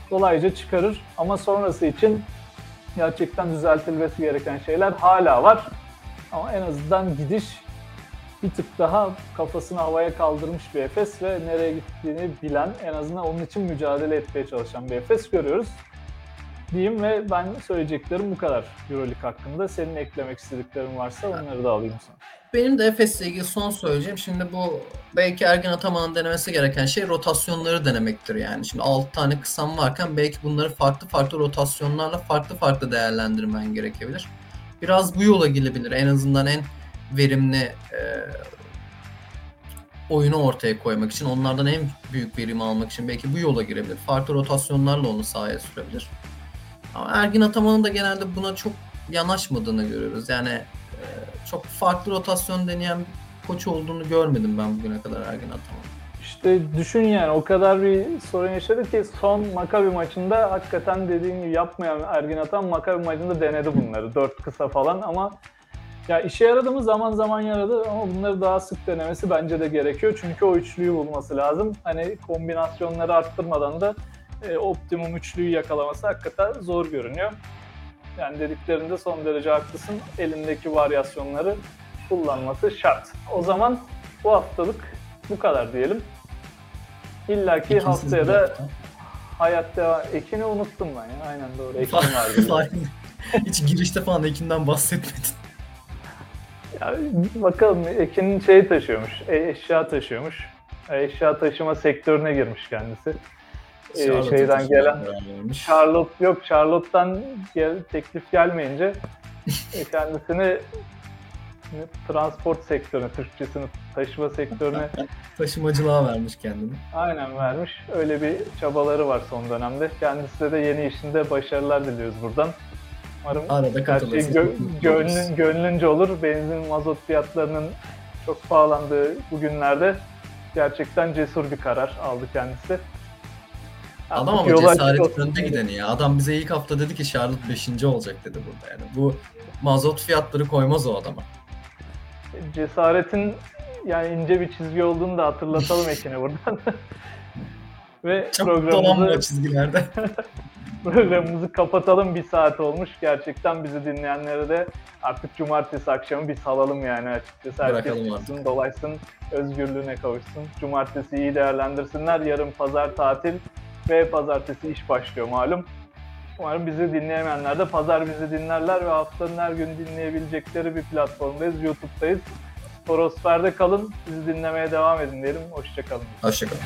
kolayca çıkarır. Ama sonrası için gerçekten düzeltilmesi gereken şeyler hala var. Ama en azından gidiş bir tık daha kafasını havaya kaldırmış bir Efes ve nereye gittiğini bilen, en azından onun için mücadele etmeye çalışan bir Efes görüyoruz. Diyeyim ve ben söyleyeceklerim bu kadar Euroleague hakkında. Senin eklemek istediklerin varsa onları da alayım sana. Benim de Efes'le ilgili son söyleyeceğim. Şimdi bu belki Ergin Ataman'ın denemesi gereken şey rotasyonları denemektir yani. Şimdi 6 tane kısam varken belki bunları farklı farklı rotasyonlarla farklı farklı değerlendirmen gerekebilir. Biraz bu yola gidebilir. En azından en verimli e, oyunu ortaya koymak için, onlardan en büyük verim almak için belki bu yola girebilir. Farklı rotasyonlarla onu sahaya sürebilir. Ama Ergin Ataman'ın da genelde buna çok yanaşmadığını görüyoruz. Yani e, çok farklı rotasyon deneyen koç olduğunu görmedim ben bugüne kadar Ergin Ataman. İşte düşün yani o kadar bir sorun yaşadı ki son Makabi maçında hakikaten dediğim gibi yapmayan Ergin Atan Makabi maçında denedi bunları. Dört kısa falan ama ya işe yaradı mı zaman zaman yaradı ama bunları daha sık denemesi bence de gerekiyor. Çünkü o üçlüyü bulması lazım. Hani kombinasyonları arttırmadan da e, optimum üçlüyü yakalaması hakikaten zor görünüyor. Yani dediklerinde son derece haklısın. Elindeki varyasyonları kullanması şart. O zaman bu haftalık bu kadar diyelim. İlla ki haftaya da hafta. hayat devam. Ekin'i unuttum ben ya. Aynen doğru. Ekin vardı. *laughs* Hiç girişte falan Ekin'den bahsetmedin. Ya, bakalım Ekin şey taşıyormuş. e, eşya taşıyormuş. E, eşya taşıma sektörüne girmiş kendisi. E, Charlotte'a şeyden gelen. Charlotte yok Charlotte'dan gel, teklif gelmeyince *laughs* e, kendisini transport sektörüne, Türkçesini taşıma sektörüne *laughs* Taşımacılığa vermiş kendini. aynen vermiş. Öyle bir çabaları var son dönemde. Kendisine de yeni işinde başarılar diliyoruz buradan. Umarım Arada her şey gö- gönlün, gönlünce olur. Benzin, mazot fiyatlarının çok pahalandığı bu günlerde gerçekten cesur bir karar aldı kendisi. Adam ama cesaret önde gideni ya. Adam bize ilk hafta dedi ki Charlotte 5. olacak dedi burada yani. Bu mazot fiyatları koymaz o adama. cesaretin yani ince bir çizgi olduğunu da hatırlatalım *laughs* Ekin'e buradan. *laughs* Ve Çok dolanma programımızı, çizgilerde. *laughs* *laughs* programımızı kapatalım. Bir saat olmuş. Gerçekten bizi dinleyenlere de artık cumartesi akşamı bir salalım yani açıkçası. Herkes çıksın, dolaşsın, özgürlüğüne kavuşsun. Cumartesi iyi değerlendirsinler. Yarın pazar tatil ve pazartesi iş başlıyor malum. Umarım bizi dinleyemeyenler de pazar bizi dinlerler ve haftanın her gün dinleyebilecekleri bir platformdayız. YouTube'dayız. Sporosfer'de kalın. Bizi dinlemeye devam edin diyelim. Hoşçakalın. Hoşçakalın.